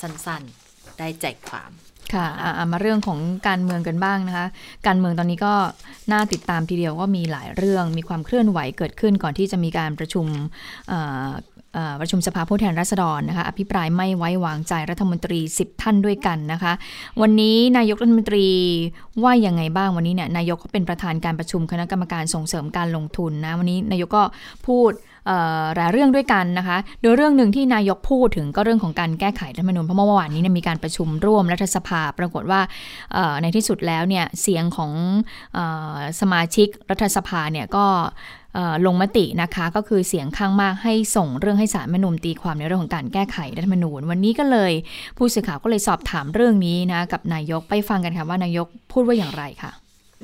Speaker 2: สั้นๆ ได้ใจความ
Speaker 3: ค่ะมาเรื่องของการเมืองกันบ้างนะคะ การเมืองตอนนี้ก็น่าติดตามทีเดียวก็มีหลายเรื่อง มีความเคลื่อนไหวเกิดขึ้นก่อนที่จะมีการประชุมประชุมสภาผู้แทนราษฎรนะคะ อภิปรายไม่ไว้วางใจรัฐมนตรี 10 ท่านด้วยกันนะคะ วันนี้นายกรัฐมนตรีว่ายังไงบ้างวันนี้เนี่ยนายกก็เป็นประธานการประชุมคณะกรรมการส่งเสริมการลงทุนนะวันนี้นายกก็พูด หลายเรื่องด้วยกันนะคะ โดยเรื่องหนึ่งที่นายกพูดถึงก็เรื่องของการแก้ไขรัฐธรรมนูญเพราะเมื่อวานนี้มีการประชุมร่วมรัฐสภา ปรากฏว่าในที่สุดแล้วเนี่ยเสียงของสมาชิกรัฐสภาเนี่ยก็ลงมตินะคะก็คือเสียงข้างมากให้ส่งเรื่องให้สารมนุนตีความในเรื่องของการแก้ไขรัฐมนูญ วันนี้ก็เลยผู้สื่อข่าวก็เลยสอบถามเรื่องนี้นะกับนายกไปฟังกันค่ะว่านายกพูดว่าอย่างไรค่ะ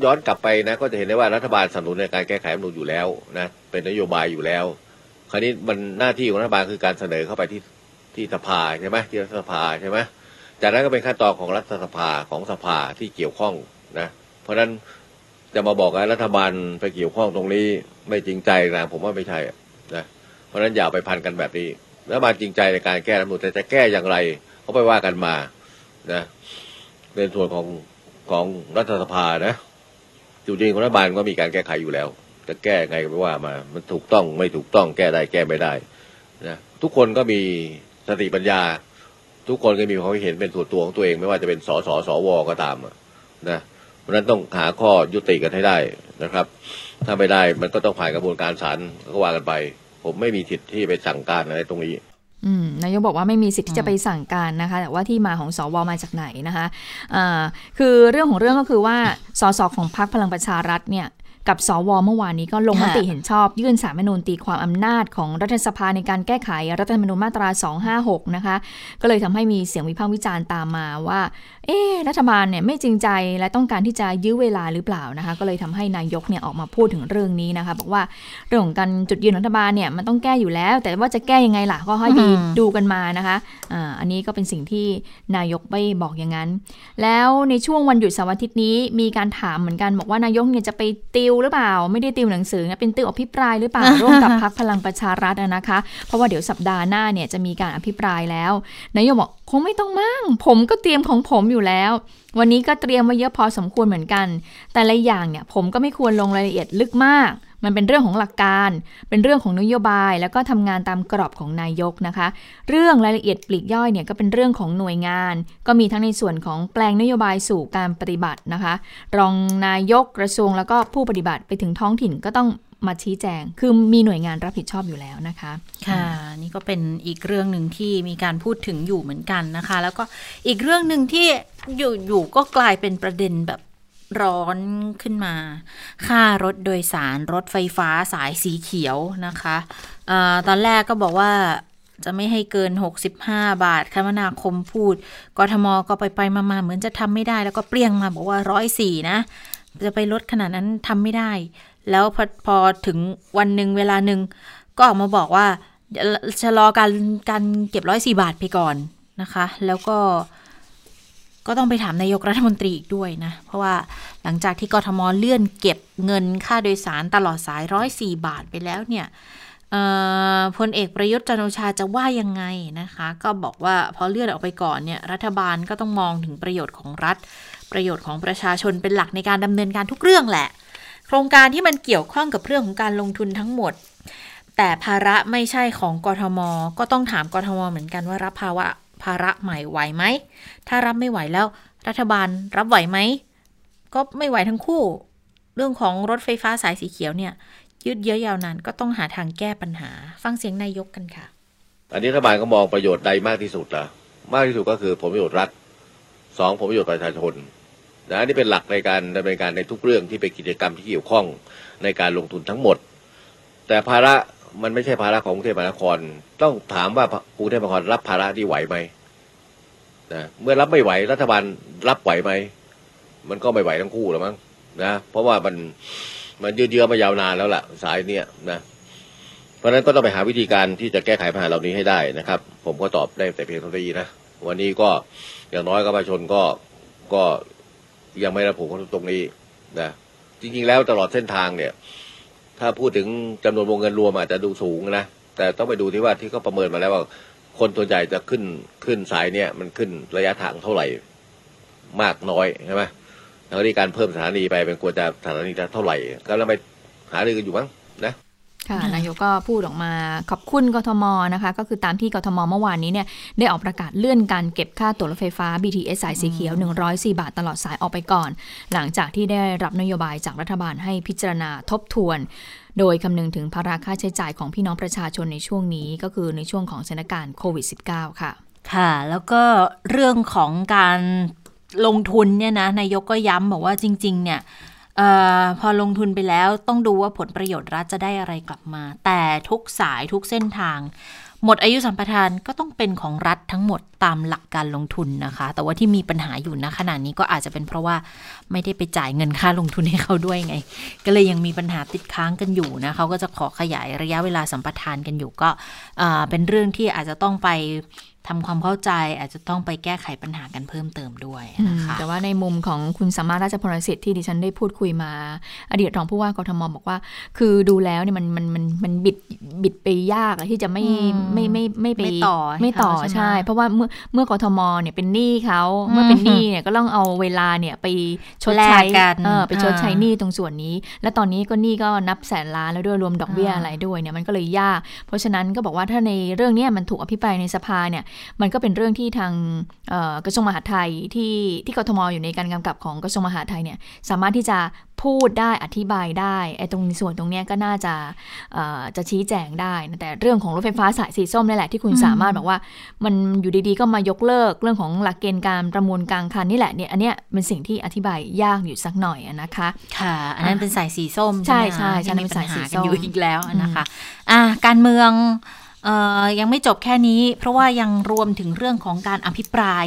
Speaker 7: ย้อนกลับไปนะก็จะเห็นได้ว่ารัฐบาลสนับสนุนในการแก้ไขรัฐมนูญอยู่แล้วนะเป็นนโยบายอยู่แล้ว คราวนี้มันหน้าที่ของรัฐบาลคือการเสนอเข้าไปที่ที่สภาใช่ไหมที่รัฐสภาใช่ไหมจากนั้นก็เป็นขั้นตอนของรัฐสภาของสภาที่เกี่ยวข้องนะ เพราะฉะนั้นจะมาบอกว่ารัฐบาลไปเกี่ยวข้องตรงนี้ไม่จริงใจนะผมว่าไม่ใช่นะเพราะฉะนั้นอย่าไปพันกันแบบนี้รัฐบาลจริงใจในการแก้รัฐมนูลแต่จะแก้อย่างไรเขาไปว่ากันมานะในส่วนของของรัฐสภานะจริงๆของรัฐบาลก็มีการแก้ไขอยู่แล้ว จะแก้ไงก็ไม่ว่ามา มันถูกต้องไม่ถูกต้องแก้ได้แก้ไม่ได้นะทุกคนก็มีสติปัญญา ทุกคนก็มีความเห็นเป็นส่วนตัวของตัวเอง ไม่ว่าจะเป็นสสสวก็ตามนะเพราะนั้นต้องหาข้อยุติกันให้ได้นะครับ ถ้าไม่ได้มันก็ต้องผ่านกระบวนการศาลก็ว่ากันไป ผมไม่มีสิทธิ์ที่ไปสั่งการอะไรตรงนี้
Speaker 3: นายกบอกว่าไม่มีสิทธิ์ที่จะไปสั่งการนะคะ แต่ว่าที่มาของสวมาจากไหนนะคะะคือเรื่องของเรื่องก็คือว่าสสของพรรคพลังประชารัฐเนี่ย กับสวเมื่อวานนี้ก็ลงมติเห็นชอบ ยื่นสารมนูญตีความอำนาจของรัฐสภาในการแก้ไขรัฐธรรมนูญมาตรา 256 นะคะ ก็เลยทำให้มีเสียงวิพากษ์วิจารณ์ตามมาว่า เอ๊รัฐบาลเนี่ยไม่จริงใจและต้องการที่จะยื้อเวลาหรือเปล่านะคะ ก็เลยทำให้นายกเนี่ยออกมาพูดถึงเรื่องนี้นะคะ บอกว่าเรื่องของการจุดยืนรัฐบาลเนี่ยมันต้องแก้อยู่แล้ว แต่ว่าจะแก้ยังไงล่ะก็ให้ดีดูกันมานะคะอ่าอันนี้ก็เป็นสิ่งที่นายกไปบอกอย่างนั้น แล้วในช่วงวันหยุดเสาร์อาทิตย์นี้มีการถามเหมือนกันบอกว่านายกเนี่ยจะไปติวหรือเปล่า ไม่ได้ติวหนังสือเป็นติวอภิปรายหรือเปล่าร่วมกับพักพลังประชารัฐนะคะ เพราะว่าเดี๋ยวสัปดาห์หน้าเนี่ยจะมีการอภิปรายแล้วนายกบอกคงไม่ต้องมั่งผมก็เตรียมของผมอยู่แล้ว วันนี้ก็เตรียมไว้เยอะพอสมควรเหมือนกัน แต่ละอย่างเนี่ยผมก็ไม่ควรลงรายละเอียดลึกมาก มันเป็นเรื่องของหลักการ เป็นเรื่องของนโยบาย แล้วก็ทำงานตามกรอบของนายกนะคะ เรื่องรายละเอียดปลีกย่อยเนี่ยก็เป็นเรื่องของหน่วยงาน ก็มีทั้งในส่วนของแปลงนโยบายสู่การปฏิบัตินะคะ รองนายกกระทรวงแล้วก็ผู้ปฏิบัติไปถึงท้องถิ่นก็ต้องมาชี้แจง คือมีหน่วยงานรับผิดชอบอยู่แล้วนะคะ
Speaker 2: ค่ะ นี่ก็เป็นอีกเรื่องหนึ่งที่มีการพูดถึงอยู่เหมือนกันนะคะ แล้วก็อีกเรื่องหนึ่งที่อยู่อยู่ก็กลายเป็นประเด็นแบบ ร้อนขึ้นมา ค่ารถโดยสารรถไฟฟ้าสายสีเขียวนะคะอตอนแรกก็บอกว่าจะไม่ให้เกิน 65 บาท คมนาคมพูด กทมก็ไปไปมาเหมือนจะทำไม่ได้ แล้วก็เปลี่ยงมาบอกว่าร้อยสี่นะ จะไปลดขนาดนั้นทำไม่ได้ แล้วพอพอถึงวันหนึ่งเวลาหนึ่งก็ออกมาบอกว่าชะลอการการเก็บร้อยสี่บาทไปก่อนนะคะ แล้วก็ ก็ต้องไปถามนายกรัฐมนตรีอีกด้วยนะ เพราะว่าหลังจากที่กทมเลื่อนเก็บเงินค่าโดยสารตลอดสายร้อยสี่บาทไปแล้วเนี่ยพลเอกประยุทธ์จันโอชาจะว่ายังไงนะคะ ก็บอกว่าพอเลื่อนออกไปก่อนเนี่ยรัฐบาลก็ต้องมองถึงประโยชน์ของรัฐ ประโยชน์ของประชาชนเป็นหลักในการดำเนินการทุกเรื่องแหละ โครงการที่มันเกี่ยวข้องกับเรื่องของการลงทุนทั้งหมด แต่ภาระไม่ใช่ของกทม ก็ต้องถามกทมเหมือนกันว่ารับภาวะ ภาระใหม่ไหวไหม ถ้ารับไม่ไหวแล้ว รัฐบาลรับไหวไหม ก็ไม่ไหวทั้งคู่ เรื่องของรถไฟฟ้าสายสีเขียวเนี่ย ยืดเยื้อยาวนานก็ต้องหาทางแก้ปัญหา ฟังเสียงนายกกันค่ะ
Speaker 7: อันนี้รัฐบาลก็มองประโยชน์ใดมากที่สุดล่ะ มากที่สุดก็คือผลประโยชน์รัฐสองผลประโยชน์ประชาชนนะนนี่เป็นหลักในการดำเนินการในทุกเรื่องที่เป็นกิจกรรมที่เกี่ยวข้องในการลงทุนทั้งหมด แต่ภาระ มันไม่ใช่ภาระของกรุงเทพมหานคร ต้องถามว่ากรุงเทพมหานครรับภาระที่ไหวไหมนะเมื่อรับไม่ไหวรัฐบาลรับไหวไหมมันก็ไม่ไหวทั้งคู่หรอมั้งนะเพราะว่ามันมันยืดเยื้อมายาวนานแล้วล่ะ สายเนี้ยนะเพราะฉะนั้นก็ต้องไปหาวิธีการที่จะแก้ไขปัญหาเหล่านี้ให้ได้นะครับ ผมก็ตอบได้แต่เพียงเท่านี้นะวันนี้ก็อย่างน้อยก็ประชาชนก็ก็ยังไม่รับผลกระทบตรงนี้นะจริงๆแล้วตลอดเส้นทางเนี่ย ถ้าพูดถึงจำนวนวงเงินรวมอาจจะดูสูงนะ แต่ต้องไปดูที่ว่าที่เขาประเมินมาแล้วว่า คนตัวใหญ่จะขึ้นขึ้นสายเนี่ยมันขึ้นระยะทางเท่าไหร่มากน้อยใช่ไหมแล้วที่การเพิ่มสถานีไปเป็นควรจะสถานีละเท่าไหร่ ก็แล้วไปหารือกันอยู่มั้งนะ
Speaker 3: ค่ะนายกก็พูดออกมาขอบคุณกทมนะคะ ก็คือตามที่กทมเมื่อวานนี้เนี่ยได้ออกประกาศเลื่อนการเก็บค่าตั๋วรถไฟฟ้า BTS สายสีเขียว 104 บาทตลอดสายออกไปก่อน หลังจากที่ได้รับนโยบายจากรัฐบาลให้พิจารณาทบทวน โดยคำนึงถึงภาระค่าใช้จ่ายของพี่น้องประชาชนในช่วงนี้ก็คือในช่วงของสถานการณ์โควิด -19 ค่ะ
Speaker 2: ค่ะ แล้วก็เรื่องของการลงทุนเนี่ยนะนายกก็ย้ำบอกว่าจริง ๆ เนี่ยเออพอลงทุนไปแล้วต้องดูว่าผลประโยชน์รัฐจะได้อะไรกลับมา แต่ทุกสายทุกเส้นทาง หมดอายุสัมปทานก็ต้องเป็นของรัฐทั้งหมดตามหลักการลงทุนนะคะ แต่ว่าที่มีปัญหาอยู่นะขณะนี้ก็อาจจะเป็นเพราะว่าไม่ได้ไปจ่ายเงินค่าลงทุนให้เขาด้วยไง ก็เลยยังมีปัญหาติดค้างกันอยู่นะเขาก็จะขอขยายระยะเวลาสัมปทานกันอยู่ก็เอ่อเป็นเรื่องที่อาจจะต้องไปทำความเข้าใจอาจจะต้องไปแก้ไขปัญหากันเพิ่มเติมด้วยนะคะ
Speaker 3: แต่ว่าในมุมของคุณสามารถราชพลสิทธิ์ที่ดิฉันได้พูดคุยมา อดีตรองผู้ว่ากทมบอกว่า คือดูแล้วเนี่ยมันมันมันมันบิดบิดไปยากอะที่จะไม่
Speaker 2: อืม
Speaker 3: ไม่ไม่ไม่ไป
Speaker 2: ไม่ต่อให้
Speaker 3: ไม่ต่อ
Speaker 2: เขาใช่ไหม
Speaker 3: ใช่ เพราะว่าเมื่อเมื่อกทมเนี่ยเป็นหนี้เขาเมื่อเป็นหนี้เนี่ยก็ต้องเอาเวลาเนี่ยไปชดใช้
Speaker 2: แลกกัน
Speaker 3: เออไปชดใช้
Speaker 2: อ่า
Speaker 3: หนี้ตรงส่วนนี้ และตอนนี้ก็หนี้ก็นับแสนล้านแล้วด้วยรวมดอกเบี้ย
Speaker 2: อ่า
Speaker 3: อะไรด้วยเนี่ยมันก็เลยยาก เพราะฉะนั้นก็บอกว่าถ้าในเรื่องเนี้ยมันถูกอภิปรายในสภาเนี่ยมันก็เป็นเรื่องที่ทางเอ่อกระทรวงมหาดไทยที่ที่กทมอยู่ในการกำกับของกระทรวงมหาดไทยเนี่ยสามารถที่จะพูดได้อธิบายได้ไอ้ตรงส่วนตรงเนี้ยก็น่าจะเอ่อจะชี้แจงได้นะแต่เรื่องของรถไฟฟ้าสายสีส้มนี่แหละที่คุณ
Speaker 2: อืม
Speaker 3: สามารถบอกว่า มันอยู่ดีๆก็มายกเลิกเรื่องของหลักเกณฑ์การประมูลกลางคันนี่แหละเนี่ยอันเนี้ยเป็นสิ่งที่อธิบายยากอยู่สักหน่อยอะนะคะ
Speaker 2: ค่ะ อันนั้นเป็นสายสีส้ม
Speaker 3: ใช่
Speaker 2: ไหม
Speaker 3: ใช่
Speaker 2: คะ
Speaker 3: ใช่
Speaker 2: ยังมี
Speaker 3: เป็น
Speaker 2: ปั
Speaker 3: สา
Speaker 2: ญ
Speaker 3: ยสี
Speaker 2: หา
Speaker 3: ส้
Speaker 2: กัน
Speaker 3: ม
Speaker 2: อยู่อีกแล้วนะคะอะการเมืองเอ่อ ยังไม่จบแค่นี้ เพราะว่ายังรวมถึงเรื่องของการอภิปราย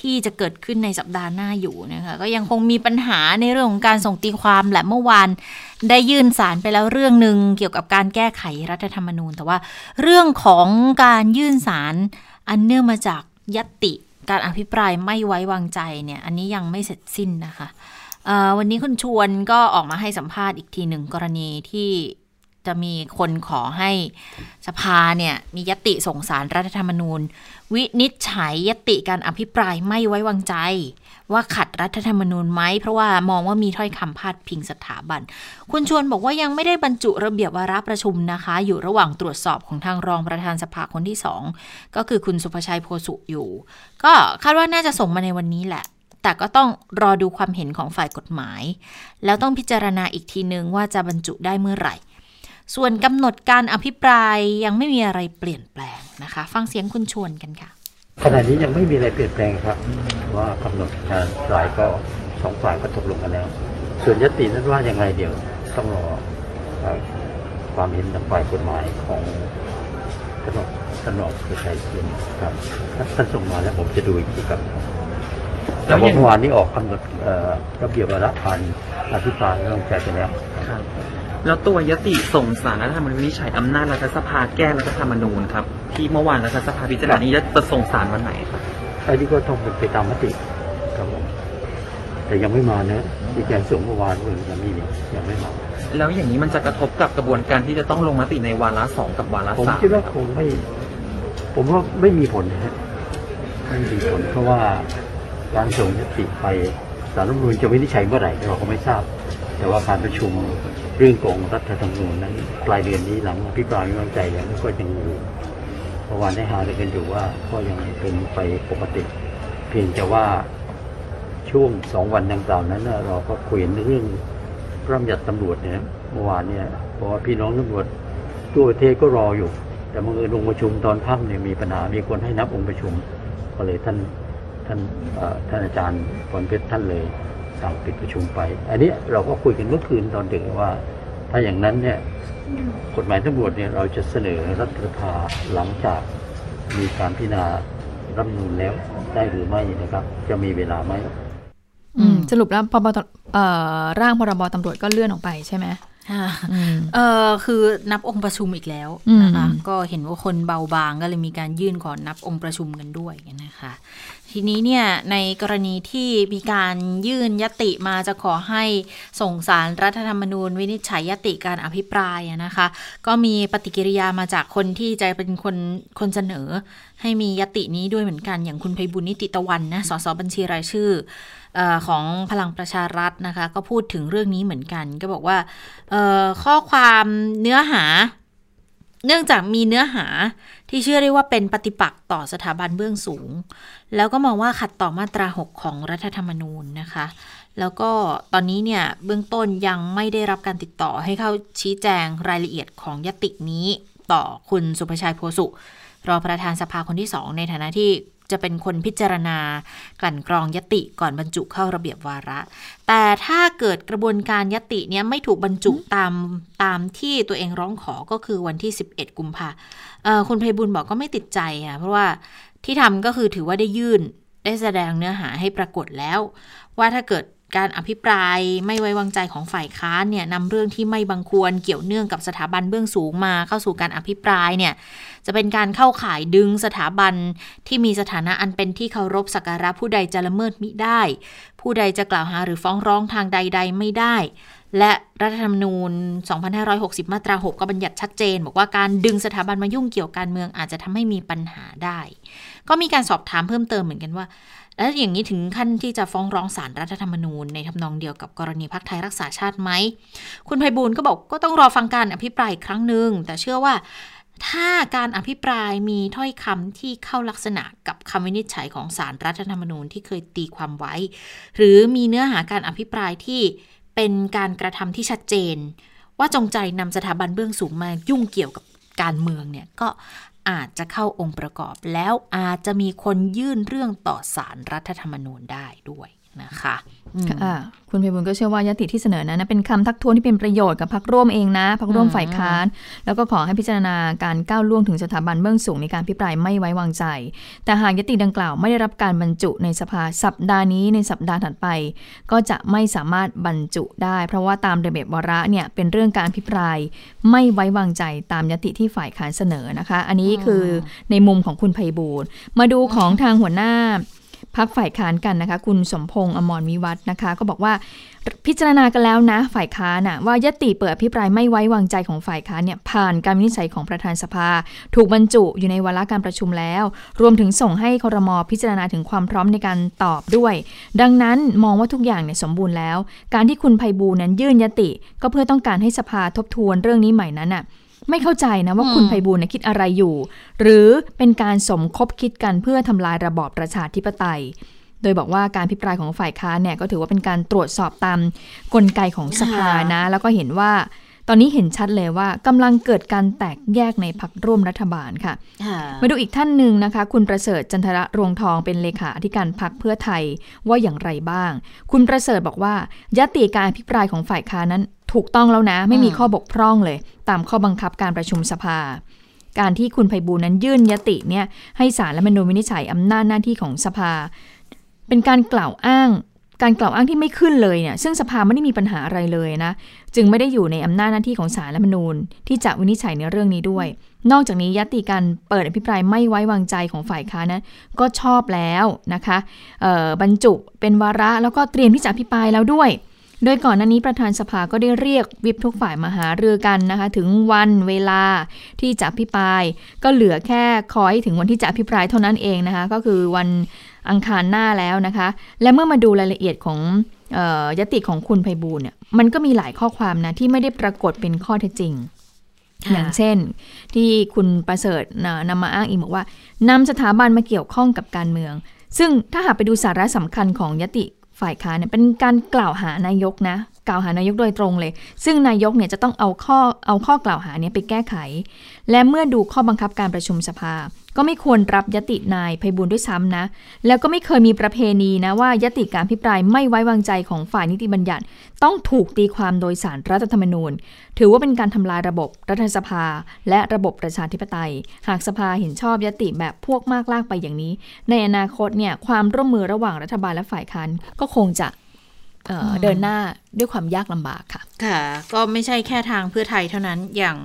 Speaker 2: ที่จะเกิดขึ้นในสัปดาห์หน้าอยู่นะคะก็ยังคงมีปัญหาในเรื่องของการส่งตีความแหละเมื่อวานได้ยื่นสารไปแล้วเรื่องหนึ่งเกี่ยวกับการแก้ไขรัฐธรรมนูญ แต่ว่าเรื่องของการยื่นสารอันเนื่องมาจากยติการอภิปรายไม่ไว้วางใจเนี่ยอันนี้ยังไม่เสร็จสิ้นนะคะวันนี้คุณชวนก็ออกมาให้สัมภาษณ์อีกทีหนึ่งกรณีที่ จะมีคนขอให้สภาเนี่ย มียติส่งสารรัฐธรรมนูญ วินิจฉัยยติการอภิปรายไม่ไว้วางใจ ว่าขัดรัฐธรรมนูญไหม เพราะว่ามองว่ามีถ้อยคำพาดพิงสถาบัน คุณชวนบอกว่ายังไม่ได้บรรจุระเบียบวาระประชุมนะคะ อยู่ระหว่างตรวจสอบของทางรองประธานสภาคนที่สองก็คือคุณสุภชัยโพสุอยู่ ก็คาดว่าน่าจะส่งมาในวันนี้แหละแต่ก็ต้องรอดูความเห็นของฝ่ายกฎหมาย แล้วต้องพิจารณาอีกทีนึงว่าจะบรรจุได้เมื่อไหร่ ส่วนกำหนดการอภิปรายยังไม่มีอะไรเปลี่ยนแปลงนะคะ ฟังเสียงคุณชวนกันค่ะ
Speaker 8: ขณะนี้ยังไม่มีอะไรเปลี่ยนแปลงครับ ว่ากำหนดการฝ่ายก็สองฝ่ายก็ตกลงกันแล้ว ส่วนยตินั้นว่ายังไงเดี๋ยวต้องรอความเห็นทางฝ่ายกฎหมายของท่านองท่านองคือใครเขียนครับถ้าท่านส่งมาแล้วผมจะดูอีกทีครับแต่ว่าเมื่อวานนี้ออกกำหนดระเบียบวาระพันอภิปรายเรื่องใจไปแล้ว
Speaker 9: แล้วตัวยติส่งสารรัฐธรรมนูญวินิจฉัยอำนาจรัฐสภาแก้รัฐธรรมนูญครับ ที่เมื่อวานรัฐสภาพิจารณานี้จะส่งสารวันไหนครับ
Speaker 8: อันนี้ก็ต้องเป็นไปตามมติกับแต่ยังไม่มานะที่แกส่งเมื่อวานเลยยังไม่มียังไม่มา
Speaker 9: แล้วอย่างนี้มันจะกระทบกับกระบวนการที่จะต้องลงมติในวาระสองกับวาระ
Speaker 8: ผม
Speaker 9: สาม
Speaker 8: คิดว่าคงไม่ ผมว่าไม่มีผลนะฮะไม่มีผลเพราะว่าการส่งยติไปสารรัฐธรรมนูญจะวินิจฉัยเมื่อไหร่เราก็ไม่ทราบ แต่ว่าการประชุม เรื่องของรัฐธรรมนูญนั้นปลายเดือนนี้หลังอภิปรายไม่ไว้วางใจยังไม่ค่อยยังอยู่เมื่อวานได้หารือกันอยู่ว่าก็ยังเป็นไปปกติ เพียงแต่ว่าช่วงสองวันดังกล่าวนั้นเราก็คุยในเรื่องระราชบัญญัติตำรวจเนี่ยเมื่อวานเนี่ยเพราะว่าพี่น้องตำรวจทั่วประเทศก็รออยู่ แต่บังเอิญองประชุมตอนค่ำเนี่ยมีปัญหามีคนให้นับองค์ประชุม ก็เลยท่านท่านเอ่อท่านอาจารย์พรเพชรท่านเลย สั่งปิดประชุมไป อันนี้เราก็คุยกันเมื่อคืนตอนดึกว่า ถ้าอย่างนั้นเนี่ยกฎหมายตำรวจเนี่ยเราจะเสนอรัฐสภาหลังจากมีการพิจารณารัฐธรรมนูญแล้วได้หรือไม่นะครับ จะมีเวลาไหม
Speaker 3: อืมสรุปแล้วพบตเอ่อร่างพรบตำรวจก็เลื่อนออกไปใช่ไหม
Speaker 2: ค่ะ
Speaker 3: อืม
Speaker 2: เออคือนับองค์ประชุมอีกแล้ว
Speaker 3: อืม
Speaker 2: นะคะก็เห็นว่าคนเบาบางก็เลยมีการยื่นขอนับองค์ประชุมกันด้วยนะคะ ทีนี้เนี่ยในกรณีที่มีการยื่นยติมาจะขอให้ส่งสารรัฐธรรมนูญ วินิจฉัยยติการอภิปรายนะคะ ก็มีปฏิกิริยามาจากคนที่จะเป็นคนคนเสนอ ให้มียตินี้ด้วยเหมือนกันอย่างคุณไพบุญนิติตะวันนะสสบัญชีรายชื่ออของพลังประชารัฐนะคะ ก็พูดถึงเรื่องนี้เหมือนกัน ก็บอกว่าข้อความเนื้อหา เนื่องจากมีเนื้อหาที่เชื่อได้ว่าเป็นปฏิปักษ์ต่อสถาบันเบื้องสูง แล้วก็มองว่าขัดต่อมาตรา 6 ของรัฐธรรมนูญนะคะ แล้วก็ตอนนี้เนี่ยเบื้องต้นยังไม่ได้รับการติดต่อให้เข้าชี้แจงรายละเอียดของยตินี้ต่อคุณสุภชัยโพสุรอประธานสภาคนที่2ในฐานะที่ จะเป็นคนพิจารณากลั่นกรองยติก่อนบรรจุเข้าระเบียบวาระ แต่ถ้าเกิดกระบวนการยติเนี้ยไม่ถูกบรรจุตามตามที่ตัวเองร้องขอก็คือวันที่ 11 กุมภาเอ่อคุณไพบุญบอกก็ไม่ติดใจอะเพราะว่าที่ทำก็คือถือว่าได้ยื่นได้แสดงเนื้อหาให้ปรากฏแล้ว ว่าถ้าเกิด การอภิปรายไม่ไว้วางใจของฝ่ายค้านเนี่ยนำเรื่องที่ไม่บังควรเกี่ยวเนื่องกับสถาบันเบื้องสูงมาเข้าสู่การอภิปรายเนี่ยจะเป็นการเข้าข่ายดึงสถาบันที่มีสถานะอันเป็นที่เคารพสักการะผู้ใดจะละเมิดมิได้ ผู้ใดจะกล่าวหาหรือฟ้องร้องทางใด ๆ ไม่ได้ และรัฐธรรมนูญ 2560 มาตรา 6 ก็บัญญัติชัดเจน บอกว่าการดึงสถาบันมายุ่งเกี่ยวการเมืองอาจจะทำให้มีปัญหาได้ ก็มีการสอบถามเพิ่มเติมเหมือนกันว่า แล้วอย่างนี้ถึงขั้นที่จะฟ้องร้องศาลรรัฐธรรมนูญในทำนองเดียวกับกรณีพักไทยรักษาชาติไหม คุณไพบูลก็บอกก็ต้องรอฟังการอภิปรายครั้งหนึ่งแต่เชื่อว่าถ้าการอภิปรายมีถ้อยคำที่เข้าลักษณะกับคำวินิจฉัยของศาลรรัฐธรรมนูญที่เคยตีความไว้ หรือมีเนื้อหาการอภิปรายที่เป็นการกระทำที่ชัดเจน ว่าจงใจนำสถาบันเบื้องสูงมายุ่งเกี่ยวกับ การเมืองเนี่ยก็อาจจะเข้าองค์ประกอบ แล้วอาจจะมีคนยื่นเรื่องต่อสารรัฐธรรมนูญได้ด้วยนะคะ
Speaker 3: ค่ะคุณเพบุญก็เชื่อว่ายติที่เสนอนั้นนะเป็นคำทักท้วงที่เป็นประโยชน์กับพรรคร่วมเองนะพรรคร่วม
Speaker 2: อืม
Speaker 3: ฝ่ายค้าน แล้วก็ขอให้พิจารณาการก้าวล่วงถึงสถาบันเบื้องสูงในการพิปรายไม่ไว้วางใจ แต่หากยติดังกล่าวไม่ได้รับการบรรจุในสภาสัปดาห์นี้ในสัปดาห์ถัดไป ก็จะไม่สามารถบรรจุได้ เพราะว่าตามระเบียบวาระเนี่ยเป็นเรื่องการพิปรายไม่ไว้วางใจตามยติที่ฝ่ายค้านเสนอนะคะ อันนี้คือในมุมของคุณไพบูลย์มาดูของทางหัวหน้า พักฝ่ายค้านกันนะคะ คุณสมพงษ์อมรวิวัฒน์นะคะ ก็บอกว่าพิจารณากันแล้วนะ ฝ่ายค้านนะว่ายติเปิดอภิปรายไม่ไว้วางใจของฝ่ายค้านเนี่ยผ่านการวินิจฉัยของประธานสภา ถูกบรรจุอยู่ในวาระการประชุมแล้ว รวมถึงส่งให้ครมพิจารณาถึงความพร้อมในการตอบด้วย ดังนั้นมองว่าทุกอย่างเนี่ยสมบูรณ์แล้ว การที่คุณไพบูนั้นยื่นยติ ก็เพื่อต้องการให้สภาทบทวนเรื่องนี้ใหม่นั้นน่ะ ไม่เข้าใจนะว่า
Speaker 2: อืม
Speaker 3: คุณไพบูลย์เนี่ยคิดอะไรอยู่ หรือเป็นการสมคบคิดกันเพื่อทำลายระบอบประชาธิปไตย โดยบอกว่าการพิปรายของฝ่ายค้านเนี่ยก็ถือว่าเป็นการตรวจสอบตามกลไกของสภานะ แล้วก็เห็นว่า ตอนนี้เห็นชัดเลยว่ากำลังเกิดการแตกแยกในพักร่วมรัฐบาลค่ะ
Speaker 2: ค่ะ
Speaker 3: มาดูอีกท่านหนึ่งนะคะ คุณประเสริฐจันทระรวงทองเป็นเลขาธิการพักเพื่อไทยว่าอย่างไรบ้าง คุณประเสริฐบอกว่ายติการอภิปรายของฝ่ายค้านนั้น ถูกต้องแล้วนะ ไม่มี
Speaker 2: อืม
Speaker 3: ข้อบกพร่องเลย ตามข้อบังคับการประชุมสภาการที่คุณไพบูลย์นั้นยื่นยติเนี่ยให้สารและมนูญวินิจฉัยอำนาจหน้าที่ของสภา เป็นการกล่าวอ้าง การกล่าวอ้างที่ไม่ขึ้นเลยเนี่ยซึ่งสภาไม่ได้มีปัญหาอะไรเลยนะจึงไม่ได้อยู่ในอำนาจหน้าที่ของศาลรัฐมนูญ ที่จะวินิจฉัยในเรื่องนี้ด้วย นอกจากนี้ยติการเปิดอภิปรายไม่ไว้วางใจของฝ่ายค้านนั้นก็ชอบแล้วนะคะบรรจุเป็นวาระแล้วก็เตรียมที่จะอภิปรายแล้วด้วย โดยก่อนหน้านี้ประธานสภาก็ได้เรียกวิปทุกฝ่ายมาหาเรือกันนะคะถึงวันเวลาที่จะอภิปราย ก็เหลือแค่คอยถึงวันที่จะอภิปรายเท่านั้นเองนะคะก็คือวัน อังคารหน้าแล้วนะคะ และเมื่อมาดูรายละเอียดของยติของคุณไพบูลเนี่ยมันก็มีหลายข้อความนะที่ไม่ได้ปรากฏเป็นข้อเท็จจริง อย่างเช่น ที่คุณประเสริฐนำมาอ้างอีกบอกว่านำสถาบันมาเกี่ยวข้องกับการเมือง ซึ่งถ้าหากไปดูสาระสำคัญของยติฝ่ายค้านเนี่ยเป็นการกล่าวหานายกนะ กล่าวหานายกโดยตรงเลย ซึ่งนายกเนี่ยจะต้องเอาข้อเอาข้อกล่าวหานี้ไปแก้ไข และเมื่อดูข้อบังคับการประชุมสภา ก็ไม่ควรรับยตินายไพบุญด้วยซ้ำนะ แล้วก็ไม่เคยมีประเพณีนะว่ายติการพิปรายไม่ไว้วางใจของฝ่ายนิติบัญญัติ ต้องถูกตีความโดยสารรัฐธรรมนูญ ถือว่าเป็นการทำลายระบบรัฐสภา และระบบประชาธิปไตย หากสภาเห็นชอบยติแบบพวกมากลากไปอย่างนี้ ในอนาคตเนี่ยความร่วมมือระหว่างรัฐบาลและฝ่ายค้านก็คงจะ เเดินหน้าด้วยความยากลำบากค่ะ
Speaker 2: ค่ะ ก็ไม่ใช่แค่ทางเพื่อไทยเท่านั้นอย่าง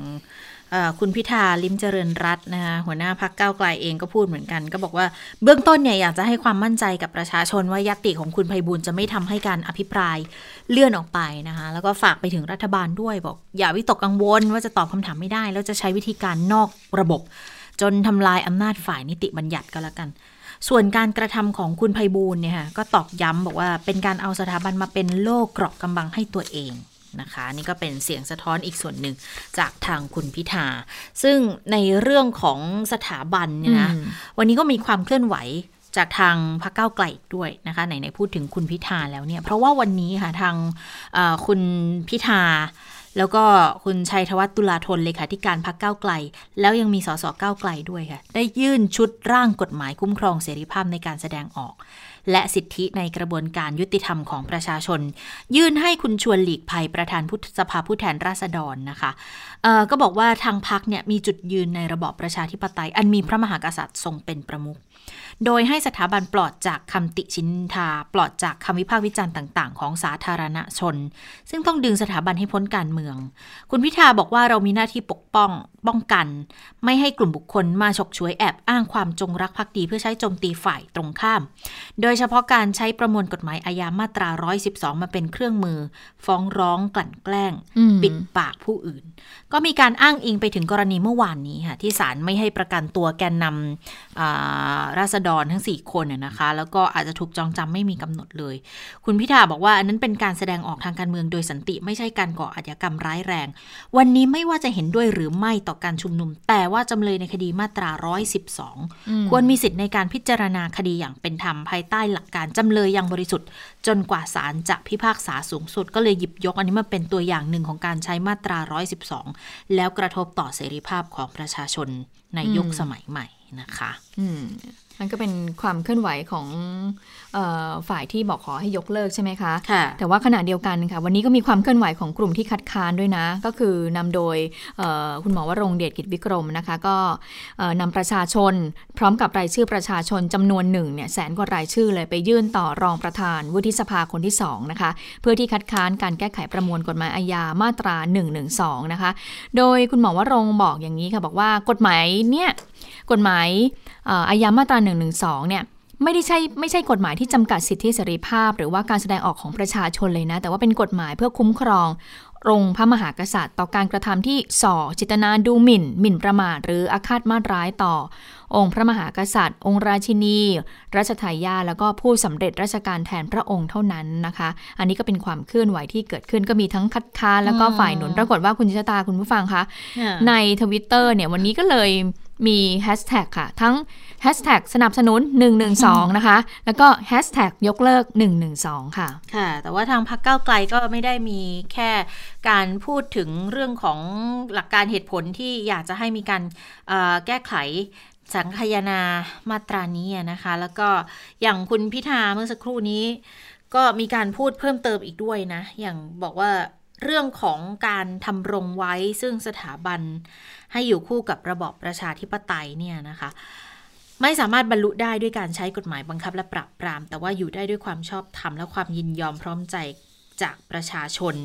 Speaker 2: คุณพิธาลิมเจริญรัตน์นะคะหัวหน้าพักเก้าไกลเองก็พูดเหมือนกัน ก็บอกว่าเบื้องต้นเนี่ยอยากจะให้ความมั่นใจกับประชาชนว่ายติของคุณไพบูลจะไม่ทำให้การอภิปรายเลื่อนออกไปนะคะแล้วก็ฝากไปถึงรัฐบาลด้วยบอก อย่าวิตกกังวลว่าจะตอบคำถามไม่ได้ แล้วจะใช้วิธีการนอกระบบ จนทำลายอำนาจฝ่ายนิติบัญญัติก็แล้วกัน ส่วนการกระทำของคุณไพบูลเนี่ยค่ะก็ตอกย้ำบอกว่าเป็นการเอาสถาบันมาเป็นโล่เกราะกำบังให้ตัวเองนะคะนี่ก็เป็นเสียงสะท้อนอีกส่วนหนึ่งจากทางคุณพิธา ซึ่งในเรื่องของสถาบันเนี่ยนะวันนี้ก็มีความเคลื่อนไหวจากทางพรรคเก้าไกลด้วยนะคะไหนๆพูดถึงคุณพิธาแล้วเนี่ยเพราะว่าวันนี้ค่ะทางคุณพิธา แล้วก็คุณชัยธวัฒน์ตุลาธนเลขาธิการพรรคเก้าไกล แล้วยังมีสสเก้าไกลด้วยค่ะ ได้ยื่นชุดร่างกฎหมายคุ้มครองเสรีภาพในการแสดงออก และสิทธิในกระบวนการยุติธรรมของประชาชน ยื่นให้คุณชวนหลีกภัยประธานสภาผู้แทนราษฎรนะคะก็บอกว่าทางพักเนี่ยมีจุดยืนในระบอบประชาธิปไตย อันมีพระมหากษัตริย์ทรงเป็นประมุขโดยให้สถาบันปลอดจากคำติชินทา ปลอดจากคำวิพากษ์วิจารณ์ต่าง ๆ ของสาธารณชน ซึ่งต้องดึงสถาบันให้พ้นการเมือง คุณพิธาบอกว่าเรามีหน้าที่ปกป้องป้องกัน ไม่ให้กลุ่มบุคคลมาฉกฉวยแอบอ้างความจงรักภักดีเพื่อใช้โจมตีฝ่ายตรงข้าม โดยเฉพาะการใช้ประมวลกฎหมายอาญามาตรา 112 มาเป็นเครื่องมือ ฟ้องร้องกลั่นแกล้ง ปิดปากผู้อื่น ก็มีการอ้างอิงไปถึงกรณีเมื่อวานนี้ค่ะที่ศาลไม่ให้ประกันตัวแกนนำราษฎรทั้ง 4 คนนะคะ แล้วก็อาจจะถูกจองจำไม่มีกำหนดเลย คุณพิธาบอกว่าอันนั้นเป็นการแสดงออกทางการเมืองโดยสันติไม่ใช่การก่ออาชญากรรมร้ายแรง วันนี้ไม่ว่าจะเห็นด้วยหรือไม่ต่อการชุมนุม แต่ว่าจำเลยในคดีมาตรา 112 ควรมีสิทธิ์ในการพิจารณาคดีอย่างเป็นธรรมภายใต้หลักการจำเลยยังบริสุทธิ์ จนกว่าศาลจะพิพากษาสูงสุด ก็เลยหยิบยกอันนี้มาเป็นตัวอย่างหนึ่งของการใช้มาตรา 112 แล้วกระทบต่อเสรีภาพของประชาชนในยุคสมัยใหม่นะคะ
Speaker 3: มั นก็เป็นความเคลื่อนไหวของออฝ่ายที่บอกขอให้ยกเลิกใช่ไหมคะ
Speaker 2: คะ
Speaker 3: แต่ว่าขณะเดียวกันค่ะ วันนี้ก็มีความเคลื่อนไหวของกลุ่มที่คัดค้านด้วยนะ ก็คือนำโดยคุณหมอวรงเดชกิจวิกรมนะคะ ก็นำประชาชน พร้อมกับรายชื่อประชาชนจำนวนหนึ่งเนี่ยแสนกว่ารายชื่อเลยไปยื่นต่อรองประธานวุฒิสภาคนที่2นะคะเพื่อที่คัดค้านการแก้ไขประมวลกฎหมายอาญามาตรา1นึนะคะ โดยคุณหมอวรงบอกอย่างนี้ค่ะบอกว่ากฎหมายเนี่ย กฎหมายอาญามาตรา1นึเนี่ยไม่ได้ใช่ไม่ใช่กฎหมายที่จำกัดสิทธิเสรีภาพ หรือว่าการแสดงออกของประชาชนเลยนะ แต่ว่าเป็นกฎหมายเพื่อคุ้มครององค์พระมหากษัตริย์ ต่อการกระทำที่ส่อจิตนาดูหมิ่น หมิ่นประมาทหรืออาฆาตมาร้ายต่อ องค์พระมหากษัตริย์ องค์ราชินี รัชทายาแล้วก็ผู้สำเร็จราชการแทนพระองค์เท่านั้นนะคะ อันนี้ก็เป็นความเคลื่อนไหวที่เกิดขึ้นก็มีทั้งคัดค้านแล้วก็ฝ่ายหนุนปรากฏว่าคุณชิตาคุณผู้ฟังคะในทวิตเตอร์เนี่ยวันนี้ก็เลย มีแฮชแท็กค่ะ ทั้งแฮชแท็กสนับสนุน 112 นะคะ แล้วก็แฮชแท็กยกเลิก 112 ค่ะ
Speaker 2: ค่ะ แต่ว่าทางพรรคก้าไกลก็ไม่ได้มีแค่การพูดถึงเรื่องของหลักการเหตุผลที่อยากจะให้มีการแก้ไขสังคายนามาตรานี้นะคะ แล้วก็อย่างคุณพิธาเมื่อสักครู่นี้ ก็มีการพูดเพิ่มเติมอีกด้วยนะ อย่างบอกว่าเรื่องของการทำรงไว้ซึ่งสถาบัน ให้อยู่คู่กับระบอบประชาธิปไตยเนี่ยนะคะไม่สามารถบรรลุได้ด้วยการใช้กฎหมายบังคับและปราบปราม แต่ว่าอยู่ได้ด้วยความชอบธรรมและความยินยอมพร้อมใจจากประชาชน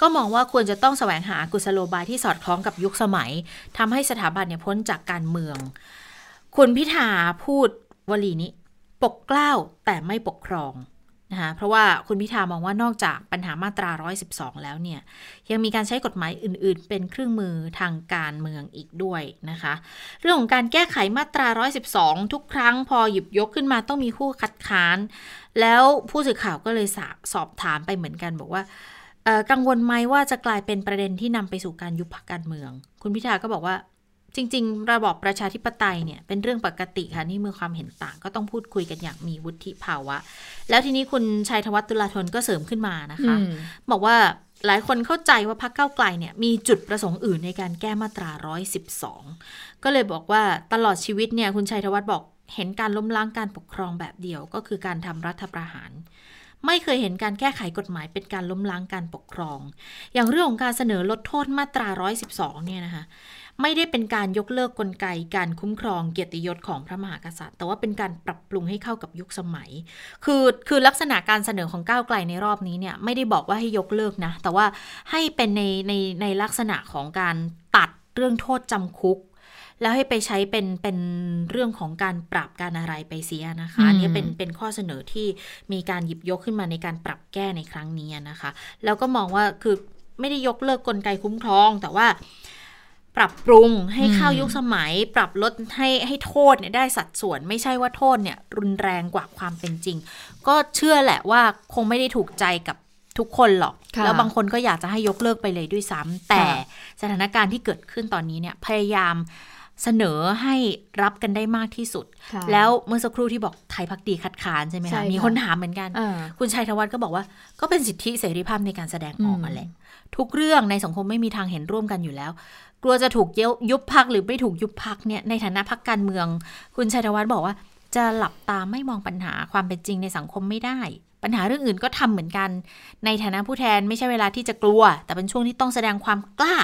Speaker 2: ก็มองว่าควรจะต้องแสวงหากุศโลบายที่สอดคล้องกับยุคสมัยทำให้สถาบันเนี่ยพ้นจากการเมือง คุณพิธาพูดวลีนี้ ปกเกล้าแต่ไม่ปกครอง นะคะเพราะว่าคุณพิธามองว่านอกจากปัญหามาตรา 112 แล้วเนี่ย ยังมีการใช้กฎหมายอื่น ๆ เป็นเครื่องมือทางการเมืองอีกด้วยนะคะ เรื่องของการแก้ไขมาตรา 112 ทุกครั้งพอหยิบยกขึ้นมาต้องมีผู้คัดค้าน แล้วผู้สื่อข่าวก็เลยสสอบถามไปเหมือนกันบอกว่ากังวลไหมว่าจะกลายเป็นประเด็นที่นำไปสู่การยุบพรรคการเมือง คุณพิธาก็บอกว่า จริง ๆ ระบอบประชาธิปไตยเนี่ยเป็นเรื่องปกติค่ะนี่เมื่อความเห็นต่างก็ต้องพูดคุยกันอย่างมีวุฒิภาวะ แล้วทีนี้คุณชัยธวัฒน์ตุลาธนก็เสริมขึ้นมานะคะ
Speaker 3: อืม
Speaker 2: บอกว่าหลายคนเข้าใจว่าพรรคก้าวไกลเนี่ยมีจุดประสงค์อื่นในการแก้มาตรา 112 ก็เลยบอกว่าตลอดชีวิตเนี่ยคุณชัยธวัฒน์บอกเห็นการล้มล้างการปกครองแบบเดียวก็คือการทำรัฐประหาร ไม่เคยเห็นการแก้ไขกฎหมายเป็นการล้มล้างการปกครอง อย่างเรื่องของการเสนอลดโทษมาตรา 112 เนี่ยนะคะ ไม่ได้เป็นการยกเลิกกลไกการคุ้มครองเกียรติยศของพระมหากษัตริย์ แต่ว่าเป็นการปรับปรุงให้เข้ากับยุคสมัย คือคือลักษณะการเสนอของก้าวไกลในรอบนี้เนี่ยไม่ได้บอกว่าให้ยกเลิกนะ แต่ว่าให้เป็นในในในลักษณะของการตัดเรื่องโทษจำคุกแล้วให้ไปใช้เป็นเป็นเรื่องของการปรับการอะไรไปเสียนะคะ
Speaker 3: อืม
Speaker 2: อันนี้เป็นเป็นข้อเสนอที่มีการหยิบยกขึ้นมาในการปรับแก้ในครั้งนี้นะคะ แล้วก็มองว่าคือไม่ได้ยกเลิกกลไกคุ้มครอง แต่ว่า ปรับปรุงให้เข้ายุคสมัย ปรับลดให้ให้โทษเนี่ยได้สัดส่วน ไม่ใช่ว่าโทษเนี่ยรุนแรงกว่าความเป็นจริง ก็เชื่อแหละว่าคงไม่ได้ถูกใจกับทุกคนหรอก
Speaker 3: ค่ะ
Speaker 2: แล้วบางคนก็อยากจะให้ยกเลิกไปเลยด้วยซ้ำแต่
Speaker 3: ค่ะ
Speaker 2: สถานการณ์ที่เกิดขึ้นตอนนี้เนี่ยพยายามเสนอให้รับกันได้มากที่สุด
Speaker 3: ค่ะ
Speaker 2: แล้วเมื่อสักครู่ที่บอกไทยพักดีคัดค้านใช่ไหม
Speaker 3: ใช่
Speaker 2: คะ
Speaker 3: ค่ะ
Speaker 2: มีคนถามเหมือนกัน
Speaker 3: อ่า
Speaker 2: คุณชัยธวัฒน์ก็บอกว่า ก็เป็นสิทธิเสรีภาพในการแสดงออก
Speaker 3: อืม
Speaker 2: มาแหละทุกเรื่องในสังคมไม่มีทางเห็นร่วมกันอยู่แล้วก ลัวจะถูกเยยุบพักหรือไม่ถูกยุบพักเนี่ยในฐานะพักการเมือง คุณชัยธวัฒน์บอกว่า จะหลับตาไม่มองปัญหาความเป็นจริงในสังคมไม่ได้ ปัญหาเรื่องอื่นก็ทำเหมือนกัน ในฐานะผู้แทนไม่ใช่เวลาที่จะกลัว แต่เป็นช่วงที่ต้องแสดงความกล้า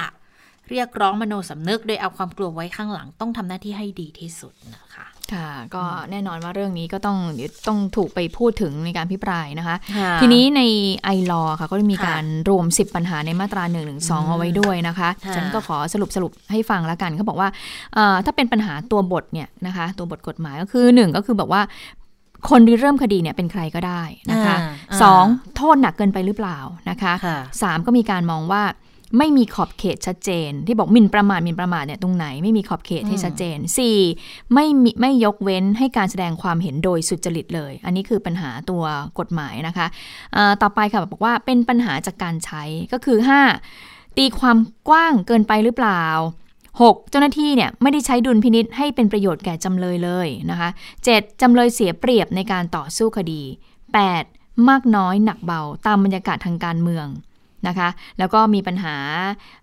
Speaker 2: เรียกร้องมโนสำนึก โดยเอาความกลัวไว้ข้างหลังต้องทำหน้าที่ให้ดีที่สุดนะคะ
Speaker 3: ค่ะ ก็แน่นอนว่าเรื่องนี้ก็ต้องเดี๋ยวต้องถูกไปพูดถึงในการพิปรายนะคะ
Speaker 2: ค่ะ
Speaker 3: ทีนี้ในไอรอค่ะก็ได้มี
Speaker 2: ค่ะ
Speaker 3: การรวม 10 ปัญหาในมาตรา1นึเอาไว้ด้วยนะคะ
Speaker 2: ค่ะ
Speaker 3: ฉันก็ขอสรุปสรุปให้ฟังแล้วกันเขาบอกว่าเอ่อถ้าเป็นปัญหาตัวบทเนี่ยนะคะ ตัวบทกฎหมายก็คือหนึ่งก็คือแบบว่าคนริเริ่มคดีเนี่ยเป็นใครก็ได้นะคะ
Speaker 2: อ่าอ่า
Speaker 3: สองโทษหนักเกินไปหรือเปล่านะคะ
Speaker 2: ค่ะ
Speaker 3: สามก็มีการมองว่า ไม่มีขอบเขตชัดเจน ที่บอกหมิ่นประมาทหมิ่นประมาทเนี่ยตรงไหนไม่มีขอบเขตให้ชัดเจนสี่ไม่มีไม่ยกเว้นให้การแสดงความเห็นโดยสุจริตเลย อันนี้คือปัญหาตัวกฎหมายนะคะเอ่อต่อไปค่ะบอกว่าเป็นปัญหาจากการใช้ก็คือ 5. ตีความกว้างเกินไปหรือเปล่า 6. เจ้าหน้าที่เนี่ยไม่ได้ใช้ดุลพินิษให้เป็นประโยชน์แก่จำเลยเลยนะคะ 7. จำเลยเสียเปรียบในการต่อสู้คดี 8. มากน้อยหนักเบาตามบรรยากาศทางการเมือง นะคะ แล้วก็มีปัญหา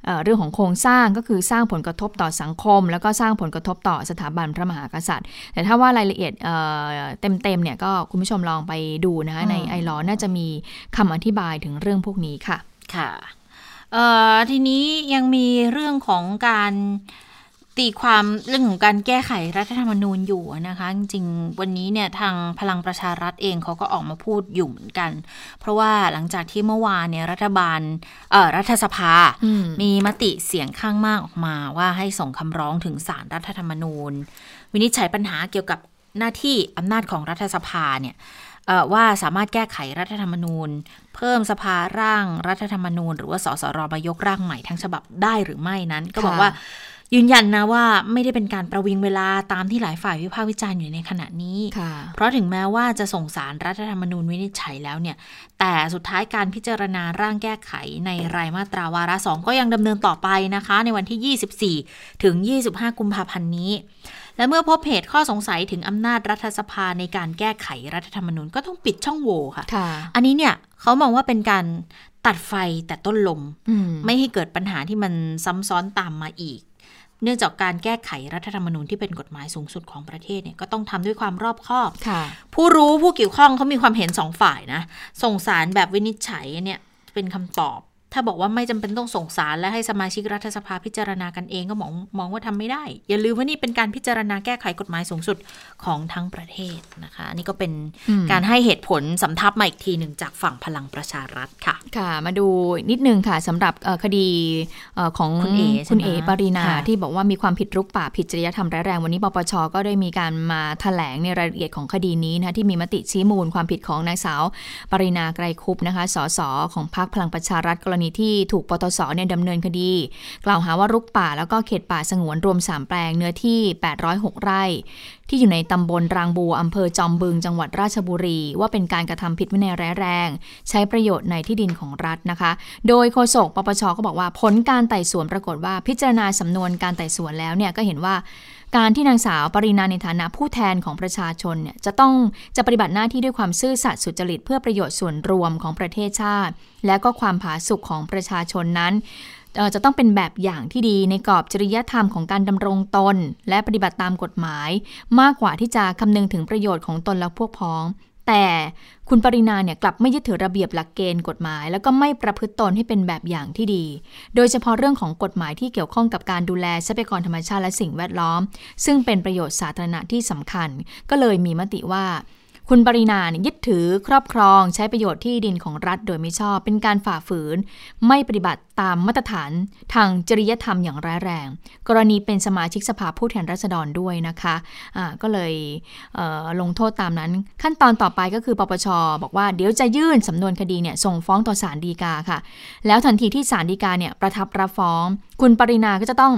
Speaker 3: เเรื่องของโครงสร้างก็คือสร้างผลกระทบต่อสังคม แล้วก็สร้างผลกระทบต่อสถาบันพระมหากษัตริย์ แต่ถ้าว่ารายละเอียดเต็มเต็มๆเนี่ยก็คุณผู้ชมลองไปดูนะคะในไอรอน่าจะมีคำอธิบายถึงเรื่องพวกนี้ค่ะ
Speaker 2: ค่ะทีนี้ยังมีเรื่องของการ ตีความเรื่องของการแก้ไขรัฐธรรมนูญอยู่นะคะ จริงๆ วันนี้เนี่ยทางพลังประชารัฐเองเขาก็ออกมาพูดอยู่เหมือนกัน เพราะว่าหลังจากที่เมื่อวานเนี่ยรัฐบาลเอ่อรัฐสภา
Speaker 3: อืม
Speaker 2: มีมติเสียงข้างมากออกมาว่าให้ส่งคำร้องถึงศาลรัฐธรรมนูญ วินิจฉัยปัญหาเกี่ยวกับหน้าที่อำนาจของรัฐสภาเนี่ยเอ่อว่าสามารถแก้ไขรัฐธรรมนูญ เพิ่มสภาร่างรัฐธรรมนูญ หรือว่าสสรมายกร่างใหม่ทั้งฉบับได้หรือไม่นั้น ก็บอก
Speaker 3: ค่ะ
Speaker 2: ว่า ยืนยันนะว่าไม่ได้เป็นการประวิงเวลาตามที่หลายฝ่ายวิพากษ์วิจารณ์อยู่ในขณะนี้
Speaker 3: ค่ะ
Speaker 2: เพราะถึงแม้ว่าจะส่งสารรัฐธรรมนูญวินิจฉัยแล้วเนี่ย แต่สุดท้ายการพิจารณาร่างแก้ไขในรายมาตราวาระสองก็ยังดำเนินต่อไปนะคะ ในวันที่ 24 ถึง 25 กุมภาพันธ์นี้ และเมื่อพบเหตุข้อสงสัยถึงอำนาจรัฐสภาในการแก้ไขรัฐธรรมนูญก็ต้องปิดช่องโหว่ค่ะ
Speaker 3: ค่ะ
Speaker 2: อันนี้เนี่ยเขามองว่าเป็นการตัดไฟแต่ต้นลม
Speaker 3: อืม
Speaker 2: ไม่ให้เกิดปัญหาที่มันซ้ำซ้อนตามมาอีก เนื่องจากการแก้ไขรัฐธรรมนูญที่เป็นกฎหมายสูงสุดของประเทศเนี่ยก็ต้องทำด้วยความรอบคอบ
Speaker 3: ค่ะ
Speaker 2: ผู้รู้ผู้เกี่ยวข้องเขามีความเห็นสองฝ่ายนะส่งสารแบบวินิจฉัยเนี่ยเป็นคำตอบ ถ้าบอกว่าไม่จำเป็นต้องส่งสารและให้สมาชิกรัฐสภาพิจารณากันเองก็มองมองว่าทำไม่ได้ อย่าลืมว่านี่เป็นการพิจารณาแก้ไขกฎหมายสูงสุดของทั้งประเทศนะคะอันนี่ก็เป็น
Speaker 3: อืม
Speaker 2: การให้เหตุผลสำทับมาอีกทีหนึ่งจากฝั่งพลังประชารัฐค่ะ
Speaker 3: ค่ะ มาดูนิดนึงค่ะสำหรับเอ่อคดีเอ่อของ
Speaker 2: คุณเอ๋ใช่ไหม
Speaker 3: คุณเอ๋ปรินา
Speaker 2: ค่ะ
Speaker 3: ที่บอกว่ามีความผิดรุกป่าผิดจริยธรรมร้ายแรงวันนี้ปปชก็ได้มีการมาแถลงในรายละเอียดของคดีนี้นะคะที่มีมติชี้มูลความผิดของนางสาว ปรินาไกรคุปนะคะสสของพรรคพลังประชารัฐกรณีที่ถูกปตสเนี่ยดำเนินคดี กล่าวหาว่ารุกป่าแล้วก็เขตป่าสงวนรวม 3 แปลงเนื้อที่ 806 ไร่ ที่อยู่ในตำบลรางบัวอำเภอจอมบึงจังหวัดราชบุรี ว่าเป็นการกระทำผิดวินัยร้ายแรง ใช้ประโยชน์ในที่ดินของรัฐนะคะ โดยโฆษกปปชก็บอกว่าผลการไต่สวนปรากฏว่าพิจารณาสำนวนการไต่สวนแล้วเนี่ยก็เห็นว่า การที่นางสาวปรินาในฐานะผู้แทนของประชาชนเนี่ยจะต้องจะปฏิบัติหน้าที่ด้วยความซื่อสัตย์สุจริตเพื่อประโยชน์ส่วนรวมของประเทศชาติ และก็ความผาสุกของประชาชนนั้นจะต้องเป็นแบบอย่างที่ดีในกรอบจริยธรรมของการดำรงตน และปฏิบัติตามกฎหมาย มากกว่าที่จะคำนึงถึงประโยชน์ของตนและพวกพ้อง แต่คุณปรินาเนี่ยกลับไม่ยึดถือระเบียบหลักเกณฑ์กฎหมาย แล้วก็ไม่ประพฤติตนให้เป็นแบบอย่างที่ดี โดยเฉพาะเรื่องของกฎหมายที่เกี่ยวข้องกับการดูแลทรัพยากรธรรมชาติและสิ่งแวดล้อม ซึ่งเป็นประโยชน์สาธารณะที่สำคัญ ก็เลยมีมติว่า คุณปรินาเนี่ยยึดถือครอบครองใช้ประโยชน์ที่ดินของรัฐโดยไม่ชอบ เป็นการฝ่าฝืน ไม่ปฏิบัติตามมาตรฐานทางจริยธรรมอย่างร้ายแรง กรณีเป็นสมาชิกสภาผู้แทนราษฎรด้วยนะคะะก็เลยเลงโทษตามนั้น ขั้นตอนต่อไปก็คือปปชบอกว่าเดี๋ยวจะยื่นสำนวนคดีเนี่ยส่งฟ้องต่อศาลฎีกาค่ะ แล้วทันทีที่ศาลฎีกาเนี่ยประทับรับฟ้อง คุณปรินาก็จะต้อง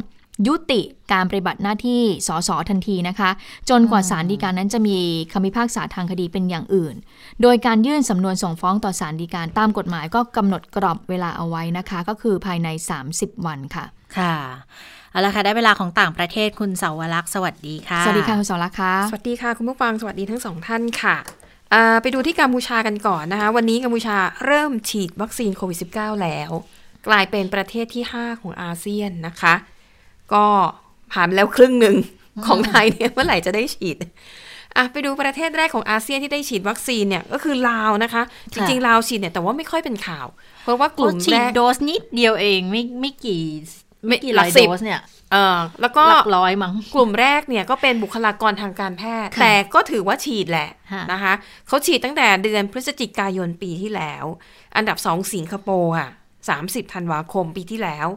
Speaker 3: ยุติการปฏิบัติหน้าที่สสทันทีนะคะ จนกว่าศาลฎีกานั้นจะมีคำพิพากษาทางคดีเป็นอย่างอื่น โดยการยื่นสำนวนส่งฟ้องต่อศาลฎีกาตามกฎหมายก็กำหนดกรอบเวลาเอาไว้นะคะ ก็คือภายใน 30 วันค่ะ
Speaker 2: ค่ะเอาละค่ะได้เวลาของต่างประเทศคุณเสาวลักษณ์สวัสดีค่ะ
Speaker 3: สวัสดีค่ะคุณสอรักษ์ค่ะ
Speaker 10: สวัสดีค่ะคุณผู้ฟังสวัสดีทั้งสองท่านค่ะอ่าไปดูที่กัมพูชากันก่อนนะคะ วันนี้กัมพูชาเริ่มฉีดวัคซีนโควิด -19 แล้ว กลายเป็นประเทศที่ 5 ของอาเซียนนะคะ ก็ผ่านไปแล้วครึ่งหนึ่งของไทยเนี่ยเมื่อไหร่จะได้ฉีดอะไปดูประเทศแรกของอาเซียนที่ได้ฉีดวัคซีนเนี่ยก็คือลาวนะคะ จริงๆลาวฉีดเนี่ยแต่ว่าไม่ค่อยเป็นข่าว เพราะว่ากลุ่ม
Speaker 2: ฉี
Speaker 10: แร
Speaker 2: ด
Speaker 10: ก
Speaker 2: โดสนิดเดียวเองไม่ไม่กี่ไม่กี่
Speaker 10: หลั
Speaker 2: ร้อกย
Speaker 10: สิบ
Speaker 2: โดสเนี่ย
Speaker 10: เออแล้วก็
Speaker 2: หลักร้อยมั้ง
Speaker 10: กลุ่มแรกเนี่ยก็เป็นบุคลากรทางการแพทย์
Speaker 2: ค่ะ
Speaker 10: แต่ก็ถือว่าฉีดแหละ
Speaker 2: ค่ะ
Speaker 10: นะคะเขาฉีดตั้งแต่เดือนพฤศจิกายนปีที่แล้ว อันดับสองสิงคโปร์อะ30ธันวาคมปีที่แล้ว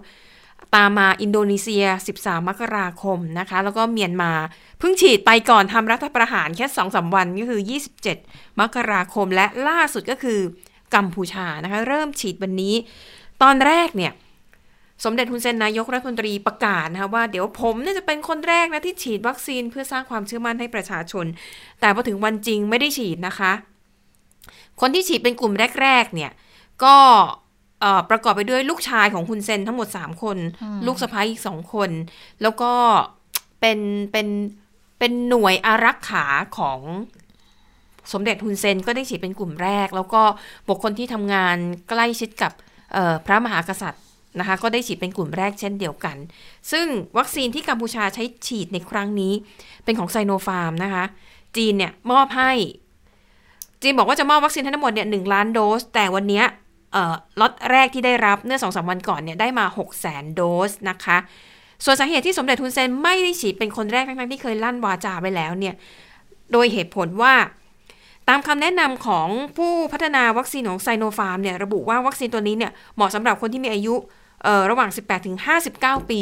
Speaker 10: ตามมาอินโดนีเซีย 13 มกราคมนะคะ แล้วก็เมียนมา เพิ่งฉีดไปก่อนทำรัฐประหารแค่2อสวันก็คือ 27 มกราคมและล่าสุดก็คือกัมพูชานะคะ เริ่มฉีดวันนี้ ตอนแรกเนี่ย สมเด็จฮุนเซนนายกรัฐมนตรีประกาศนะคะว่าเดี๋ยวผมเนี่ยจะเป็นคนแรกนะที่ฉีดวัคซีนเพื่อสร้างความเชื่อมั่นให้ประชาชน แต่พอถึงวันจริงไม่ได้ฉีดนะคะ คนที่ฉีดเป็นกลุ่มแรก ๆ เนี่ยก็ ประกอบไปด้วยลูกชายของฮุนเซนทั้งหมด 3 คน ลูกสะพ้ายอีกสองคน แล้วก็เป็นเป็นเป็นหน่วยอารักขาของสมเด็จฮุนเซนก็ได้ฉีดเป็นกลุ่มแรก แล้วก็บุคคลที่ทำงานใกล้ชิดกับเอ่อพระมหากษัตริย์นะคะก็ได้ฉีดเป็นกลุ่มแรกเช่นเดียวกัน ซึ่งวัคซีนที่กัมพูชาใช้ฉีดในครั้งนี้ เป็นของไซโนฟาร์มนะคะ จีนเนี่ยมอบให้ จีนบอกว่าจะมอบวัคซีนให้ทั้งหมดเนี่ยหล้านโดส แต่วันเนี้ยเอ่อ ล็อตแรกที่ได้รับเมื่อสองสามวันก่อนเนี่ยได้มา6 0 0 0 0โดสนะคะ ส่วนสาเหตุที่สมเด็จทุนเซนไม่ได้ฉีดเป็นคนแรกทั้งๆที่เคยลั่นวาจาไปแล้วเนี่ยโดยเหตุผลว่าตามคำแนะนำของผู้พัฒนาวัคซีนของไซโนฟาร์มเนี่ยระบุว่าวัคซีนตัวนี้เนี่ยเหมาะสำหรับคนที่มีอายุระหว่าง 18ถึง59 ปี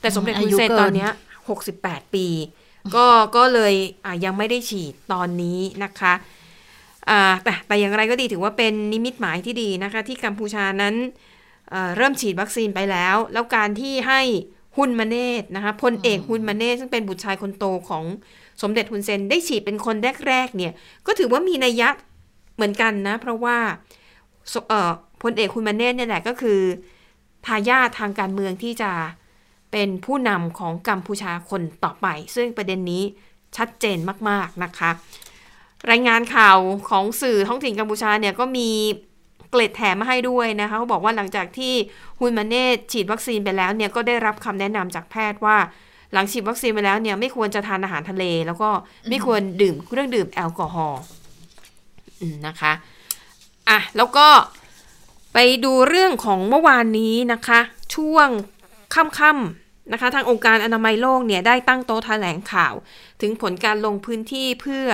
Speaker 10: แต่สมเด็จ
Speaker 2: อา
Speaker 10: ฮุนเซนตอนนี้ 68 ปี ก็ก็เลยยังไม่ได้ฉีดตอนนี้นะคะ แต่แต่อย่างไรก็ดีถือว่าเป็นนิมิตหมายที่ดีนะคะ ที่กัมพูชานั้นเอ่อเริ่มฉีดวัคซีนไปแล้ว แล้วการที่ให้ฮุนมาเนตนะคะพลเอกฮุนมาเนตซึ่งเป็นบุตรชายคนโตของสมเด็จฮุนเซนได้ฉีดเป็นคนแรกๆเนี่ยก็ถือว่ามีนัยยะเหมือนกันนะ เพราะว่าสเอ่อพลเอกฮุนมาเนตเนี่ยแหละก็คือทายาททางการเมืองที่จะเป็นผู้นำของกัมพูชาคนต่อไป ซึ่งประเด็นนี้ชัดเจนมาก ๆ นะคะ รายงานข่าวของสื่อท้องถิ่นกัมพูชาเนี่ยก็มีเกล็ดแถมมาให้ด้วยนะคะเขาบอกว่าหลังจากที่ฮุนมาเนตฉีดวัคซีนไปแล้วเนี่ยก็ได้รับคำแนะนำจากแพทย์ว่า หลังฉีดวัคซีนไปแล้วเนี่ยไม่ควรจะทานอาหารทะเล แล้วก็ไม่ควรดื่มเครื่องดื่มแอลกอฮอล์อืมนะคะอะแล้วก็ไปไปดูเรื่องของเมื่อวานนี้นะคะ ช่วงค่ำๆนะคะ ทางองค์การอนามัยโลกเนี่ยได้ตั้งโต๊ะแถลงข่าว ถึงผลการลงพื้นที่เพื่อ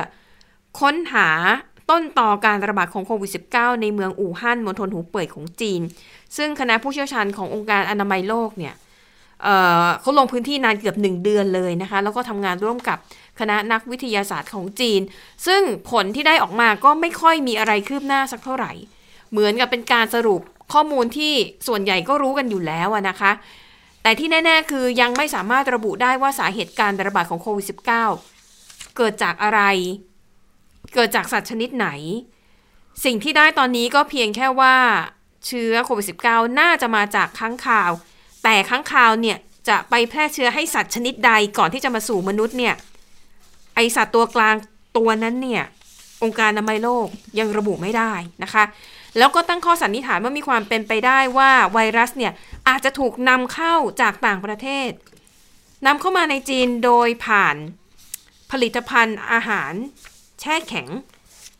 Speaker 10: ค้นหาต้นต่อการระบาดของโควิด -19 ในเมืองอู่ฮั่นมณฑลหูเป่ยของจีน ซึ่งคณะผู้เชี่ยวชาญขององค์การอนามัยโลกเนี่ยเเขาลงพื้นที่นานเกือบหนึ่งเดือนเลยนะคะ แล้วก็ทำงานร่วมกับคณะนักวิทยาศาสตร์ของจีน ซึ่งผลที่ได้ออกมาก็ไม่ค่อยมีอะไรคืบหน้าสักเท่าไหร่ เหมือนกับเป็นการสรุปข้อมูลที่ส่วนใหญ่ก็รู้กันอยู่แล้วนะคะ แต่ที่แน่ ๆ คือยังไม่สามารถระบุได้ว่าสาเหตุการระบาดของโควิด -19 เกิดจากอะไร เกิดจากสัตว์ชนิดไหน สิ่งที่ได้ตอนนี้ก็เพียงแค่ว่าเชื้อโควิด -19 น่าจะมาจากค้างคาว แต่ค้างคาวเนี่ยจะไปแพร่เชื้อให้สัตว์ชนิดใดก่อนที่จะมาสู่มนุษย์เนี่ยไอสัตว์ตัวกลางตัวนั้นเนี่ยองค์การอนามัยโลกยังระบุไม่ได้นะคะ แล้วก็ตั้งข้อสันนิษฐานว่ามีความเป็นไปได้ว่าไวรัสเนี่ยอาจจะถูกนำเข้าจากต่างประเทศนำเข้ามาในจีนโดยผ่านผลิตภัณฑ์อาหาร แช่แข็ง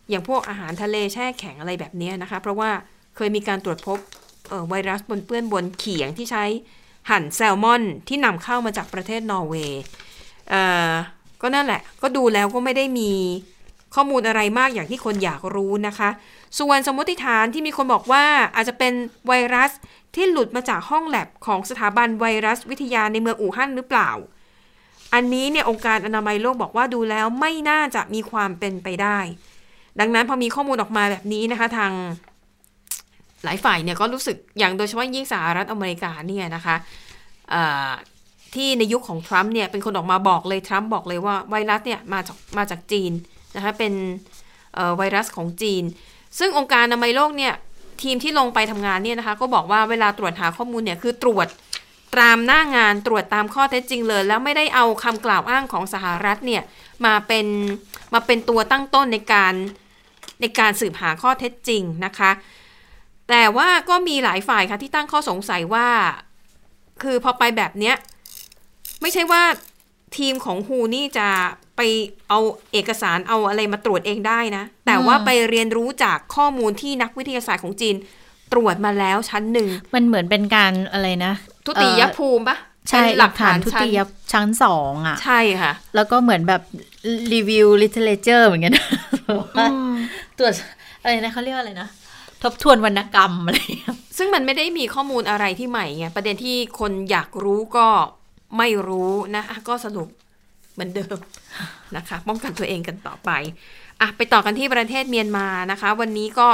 Speaker 10: อย่างพวกอาหารทะเลแช่แข็งอะไรแบบนี้นะคะ เพราะว่าเคยมีการตรวจพบไวรัสบนเปื้อนบนเขียงที่ใช้หั่นแซลมอนที่นำเข้ามาจากประเทศนอร์เวย์ก็นั่นแหละ ก็ดูแล้วก็ไม่ได้มีข้อมูลอะไรมากอย่างที่คนอยากรู้นะคะ ส่วนสมมติฐานที่มีคนบอกว่าอาจจะเป็นไวรัสที่หลุดมาจากห้องแลบของสถาบันไวรัสวิทยาในเมืองอู่ฮั่นหรือเปล่า อันนี้เนี่ยองค์การอนามัยโลกบอกว่าดูแล้วไม่น่าจะมีความเป็นไปได้ ดังนั้นพอมีข้อมูลออกมาแบบนี้นะคะทางหลายฝ่ายเนี่ยก็รู้สึกอย่างโดยเฉพาะยิ่งสหรัฐอเมริกาเนี่ยนะคะที่ในยุคของทรัมป์เนี่ยเป็นคนออกมาบอกเลยทรัมป์บอกเลยว่าไวรัสเนี่ยมาจากมาจากจีนนะคะเป็นไวรัสของจีน ซึ่งองค์การอนามัยโลกเนี่ยทีมที่ลงไปทำงานเนี่ยนะคะก็บอกว่าเวลาตรวจหาข้อมูลเนี่ยคือตรวจ ตามหน้างานตรวจตามข้อเท็จจริงเลย แล้วไม่ได้เอาคำกล่าวอ้างของสหรัฐเนี่ยมาเป็นมาเป็นตัวตั้งต้นในการในการสืบหาข้อเท็จจริงนะคะ แต่ว่าก็มีหลายฝ่ายค่ะที่ตั้งข้อสงสัยว่า คือพอไปแบบเนี้ยไม่ใช่ว่าทีมของ WHO นี่จะไปเอาเอกสารเอาอะไรมาตรวจเองได้นะ แต่ว่าไปเรียนรู้จากข้อมูลที่นักวิทยาศาสตร์ของจีนตรวจมาแล้วชั้นหนึ่ง
Speaker 2: มันเหมือนเป็นการอะไรนะ
Speaker 10: ทุติย
Speaker 2: เอ่อ
Speaker 10: ภูมิป่ะ
Speaker 2: ใช่
Speaker 10: เป็น
Speaker 2: หลักฐานทุ
Speaker 10: ชั้น
Speaker 2: ติยชั้นสองอะ
Speaker 10: ใช่ค่ะ
Speaker 2: แล้วก็เหมือนแบบ review literature เหมือนกันนะว่าตรวจอะไรนะเขาเรียกว่าอะไรนะ ทบทวนวรรณกรรมอะไรอย่างเงี้ย
Speaker 10: ซึ่งมันไม่ได้มีข้อมูลอะไรที่ใหม่ไง ประเด็นที่คนอยากรู้ก็ไม่รู้นะอะก็สรุปเหมือนเดิมนะคะ ป้องกันตัวเองกันต่อไป อะ ไปต่อกันที่ประเทศเมียนมานะคะ วันนี้ก็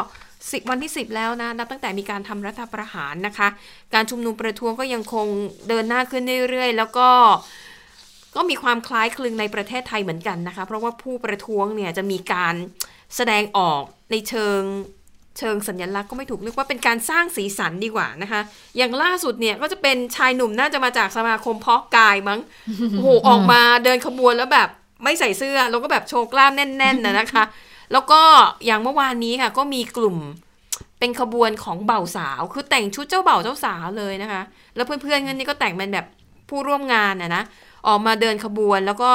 Speaker 10: สิวันที่ 10 แล้วนะ นับตั้งแต่มีการทำรัฐประหารนะคะ การชุมนุมประท้วงก็ยังคงเดินหน้าขึ้นเรื่อยๆ แล้วก็ก็มีความคล้ายคลึงในประเทศไทยเหมือนกันนะคะ เพราะว่าผู้ประท้วงเนี่ยจะมีการแสดงออกในเชิงเชิงสัญลักษณ์ก็ไม่ถูกเรียกว่าเป็นการสร้างสีสันดีกว่านะคะ อย่างล่าสุดเนี่ยก็จะเป็นชายหนุ่มน่าจะมาจากสมาคมเพาะกายมั้งโอ้โหออกมาเดินขบวนแล้วแบบไม่ใส่เสื้อแล้วก็แบบโชว์กล้ามแน่นๆนะนะคะ แล้วก็อย่างเมื่อวานนี้ค่ะก็มีกลุ่มเป็นขบวนของเบ่าสาว คือแต่งชุดเจ้าเบ่าเจ้าสาวเลยนะคะ แล้วเพื่อนๆกันนี่ก็แต่งเป็นแบบผู้ร่วมงานนะนะออกมาเดินขบวนแล้วก็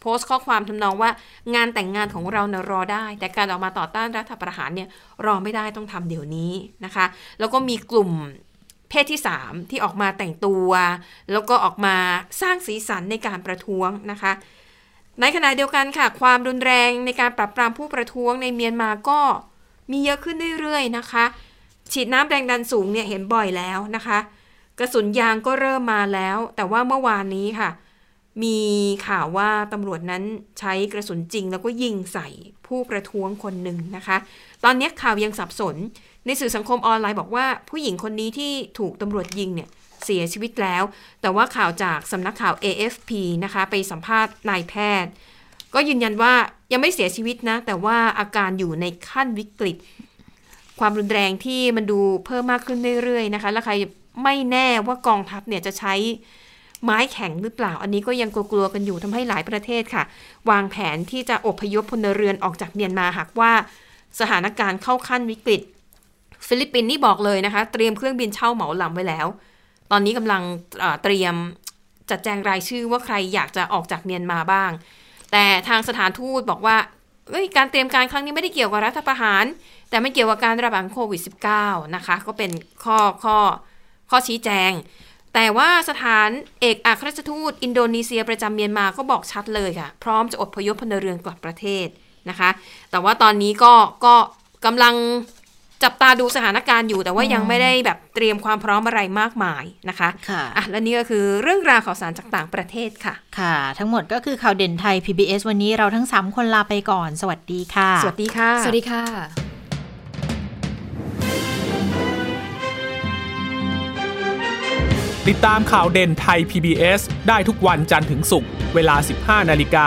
Speaker 10: โพสต์ข้อความทำนองว่างานแต่งงานของเราเนี่ยรอได้ แต่การออกมาต่อต้านรัฐประหารเนี่ยรอไม่ได้ต้องทำเดี๋ยวนี้นะคะ แล้วก็มีกลุ่มเพศที่ 3 ที่ออกมาแต่งตัว แล้วก็ออกมาสร้างสีสันในการประท้วงนะคะ ในขณะเดียวกันค่ะ ความรุนแรงในการปรับปรามผู้ประท้วงในเมียนมาก็มีเยอะขึ้นเรื่อยๆนะคะ ฉีดน้ำแรงดันสูงเนี่ยเห็นบ่อยแล้วนะคะ กระสุนยางก็เริ่มมาแล้ว แต่ว่าเมื่อวานนี้ค่ะ มีข่าวว่าตำรวจนั้นใช้กระสุนจริงแล้วก็ยิงใส่ผู้ประท้วงคนหนึ่งนะคะ ตอนนี้ข่าวยังสับสน ในสื่อสังคมออนไลน์บอกว่า ผู้หญิงคนนี้ที่ถูกตำรวจยิงเนี่ย เสียชีวิตแล้ว แต่ว่าข่าวจากสำนักข่าว AFP นะคะไปสัมภาษณ์นายแพทย์ ก็ยืนยันว่ายังไม่เสียชีวิตนะ แต่ว่าอาการอยู่ในขั้นวิกฤต ความรุนแรงที่มันดูเพิ่มมากขึ้นเรื่อยๆนะคะ และใครไม่แน่ว่ากองทัพเนี่ยจะใช้ไม้แข็งหรือเปล่า อันนี้ก็ยังกลัวๆกันอยู่ทำให้หลายประเทศค่ะ วางแผนที่จะอบพยพพลเรือนออกจากเมียนมาหากว่าสถานการณ์เข้าขั้นวิกฤต ฟิลิปปินส์นี่บอกเลยนะคะ เตรียมเครื่องบินเช่าเหมาลำไว้แล้ว ตอนนี้กำลังเตรียมจัดแจงรายชื่อว่าใครอยากจะออกจากเมียนมาบ้าง แต่ทางสถานทูตบอกว่าการเตรียมการครั้งนี้ไม่ได้เกี่ยวกับรัฐประหาร แต่มันเกี่ยวกับการระบาดโควิด -19 นะคะ ก็เป็นข้อข้อข้อชี้แจง แต่ว่าสถานเอกอัครราชทูตอินโดนีเซียประจำเมียนมาก็บอกชัดเลยค่ะ พร้อมจะอพยพพลเรือนกลับประเทศนะคะ แต่ว่าตอนนี้ก็ก็กำลัง จับตาดูสถานการณ์อยู่แต่ว่ายังไม่ได้แบบเตรียมความพร้อมอะไรมากมายนะคะ
Speaker 2: ค่ะ
Speaker 10: อะและนี่ก็คือเรื่องราวข่าวสารจากต่างประเทศค่ะ
Speaker 2: ค่ะ ทั้งหมดก็คือข่าวเด่นไทย PBS วันนี้เราทั้ง 3 คนลาไปก่อน สวัสดีค่ะ
Speaker 10: สวัสดีค่ะ
Speaker 3: สวัสดีค่ะ
Speaker 1: ติดตามข่าวเด่นไทย PBS ได้ทุกวันจันทร์ถึงศุกร์เวลา 15 นาฬิกา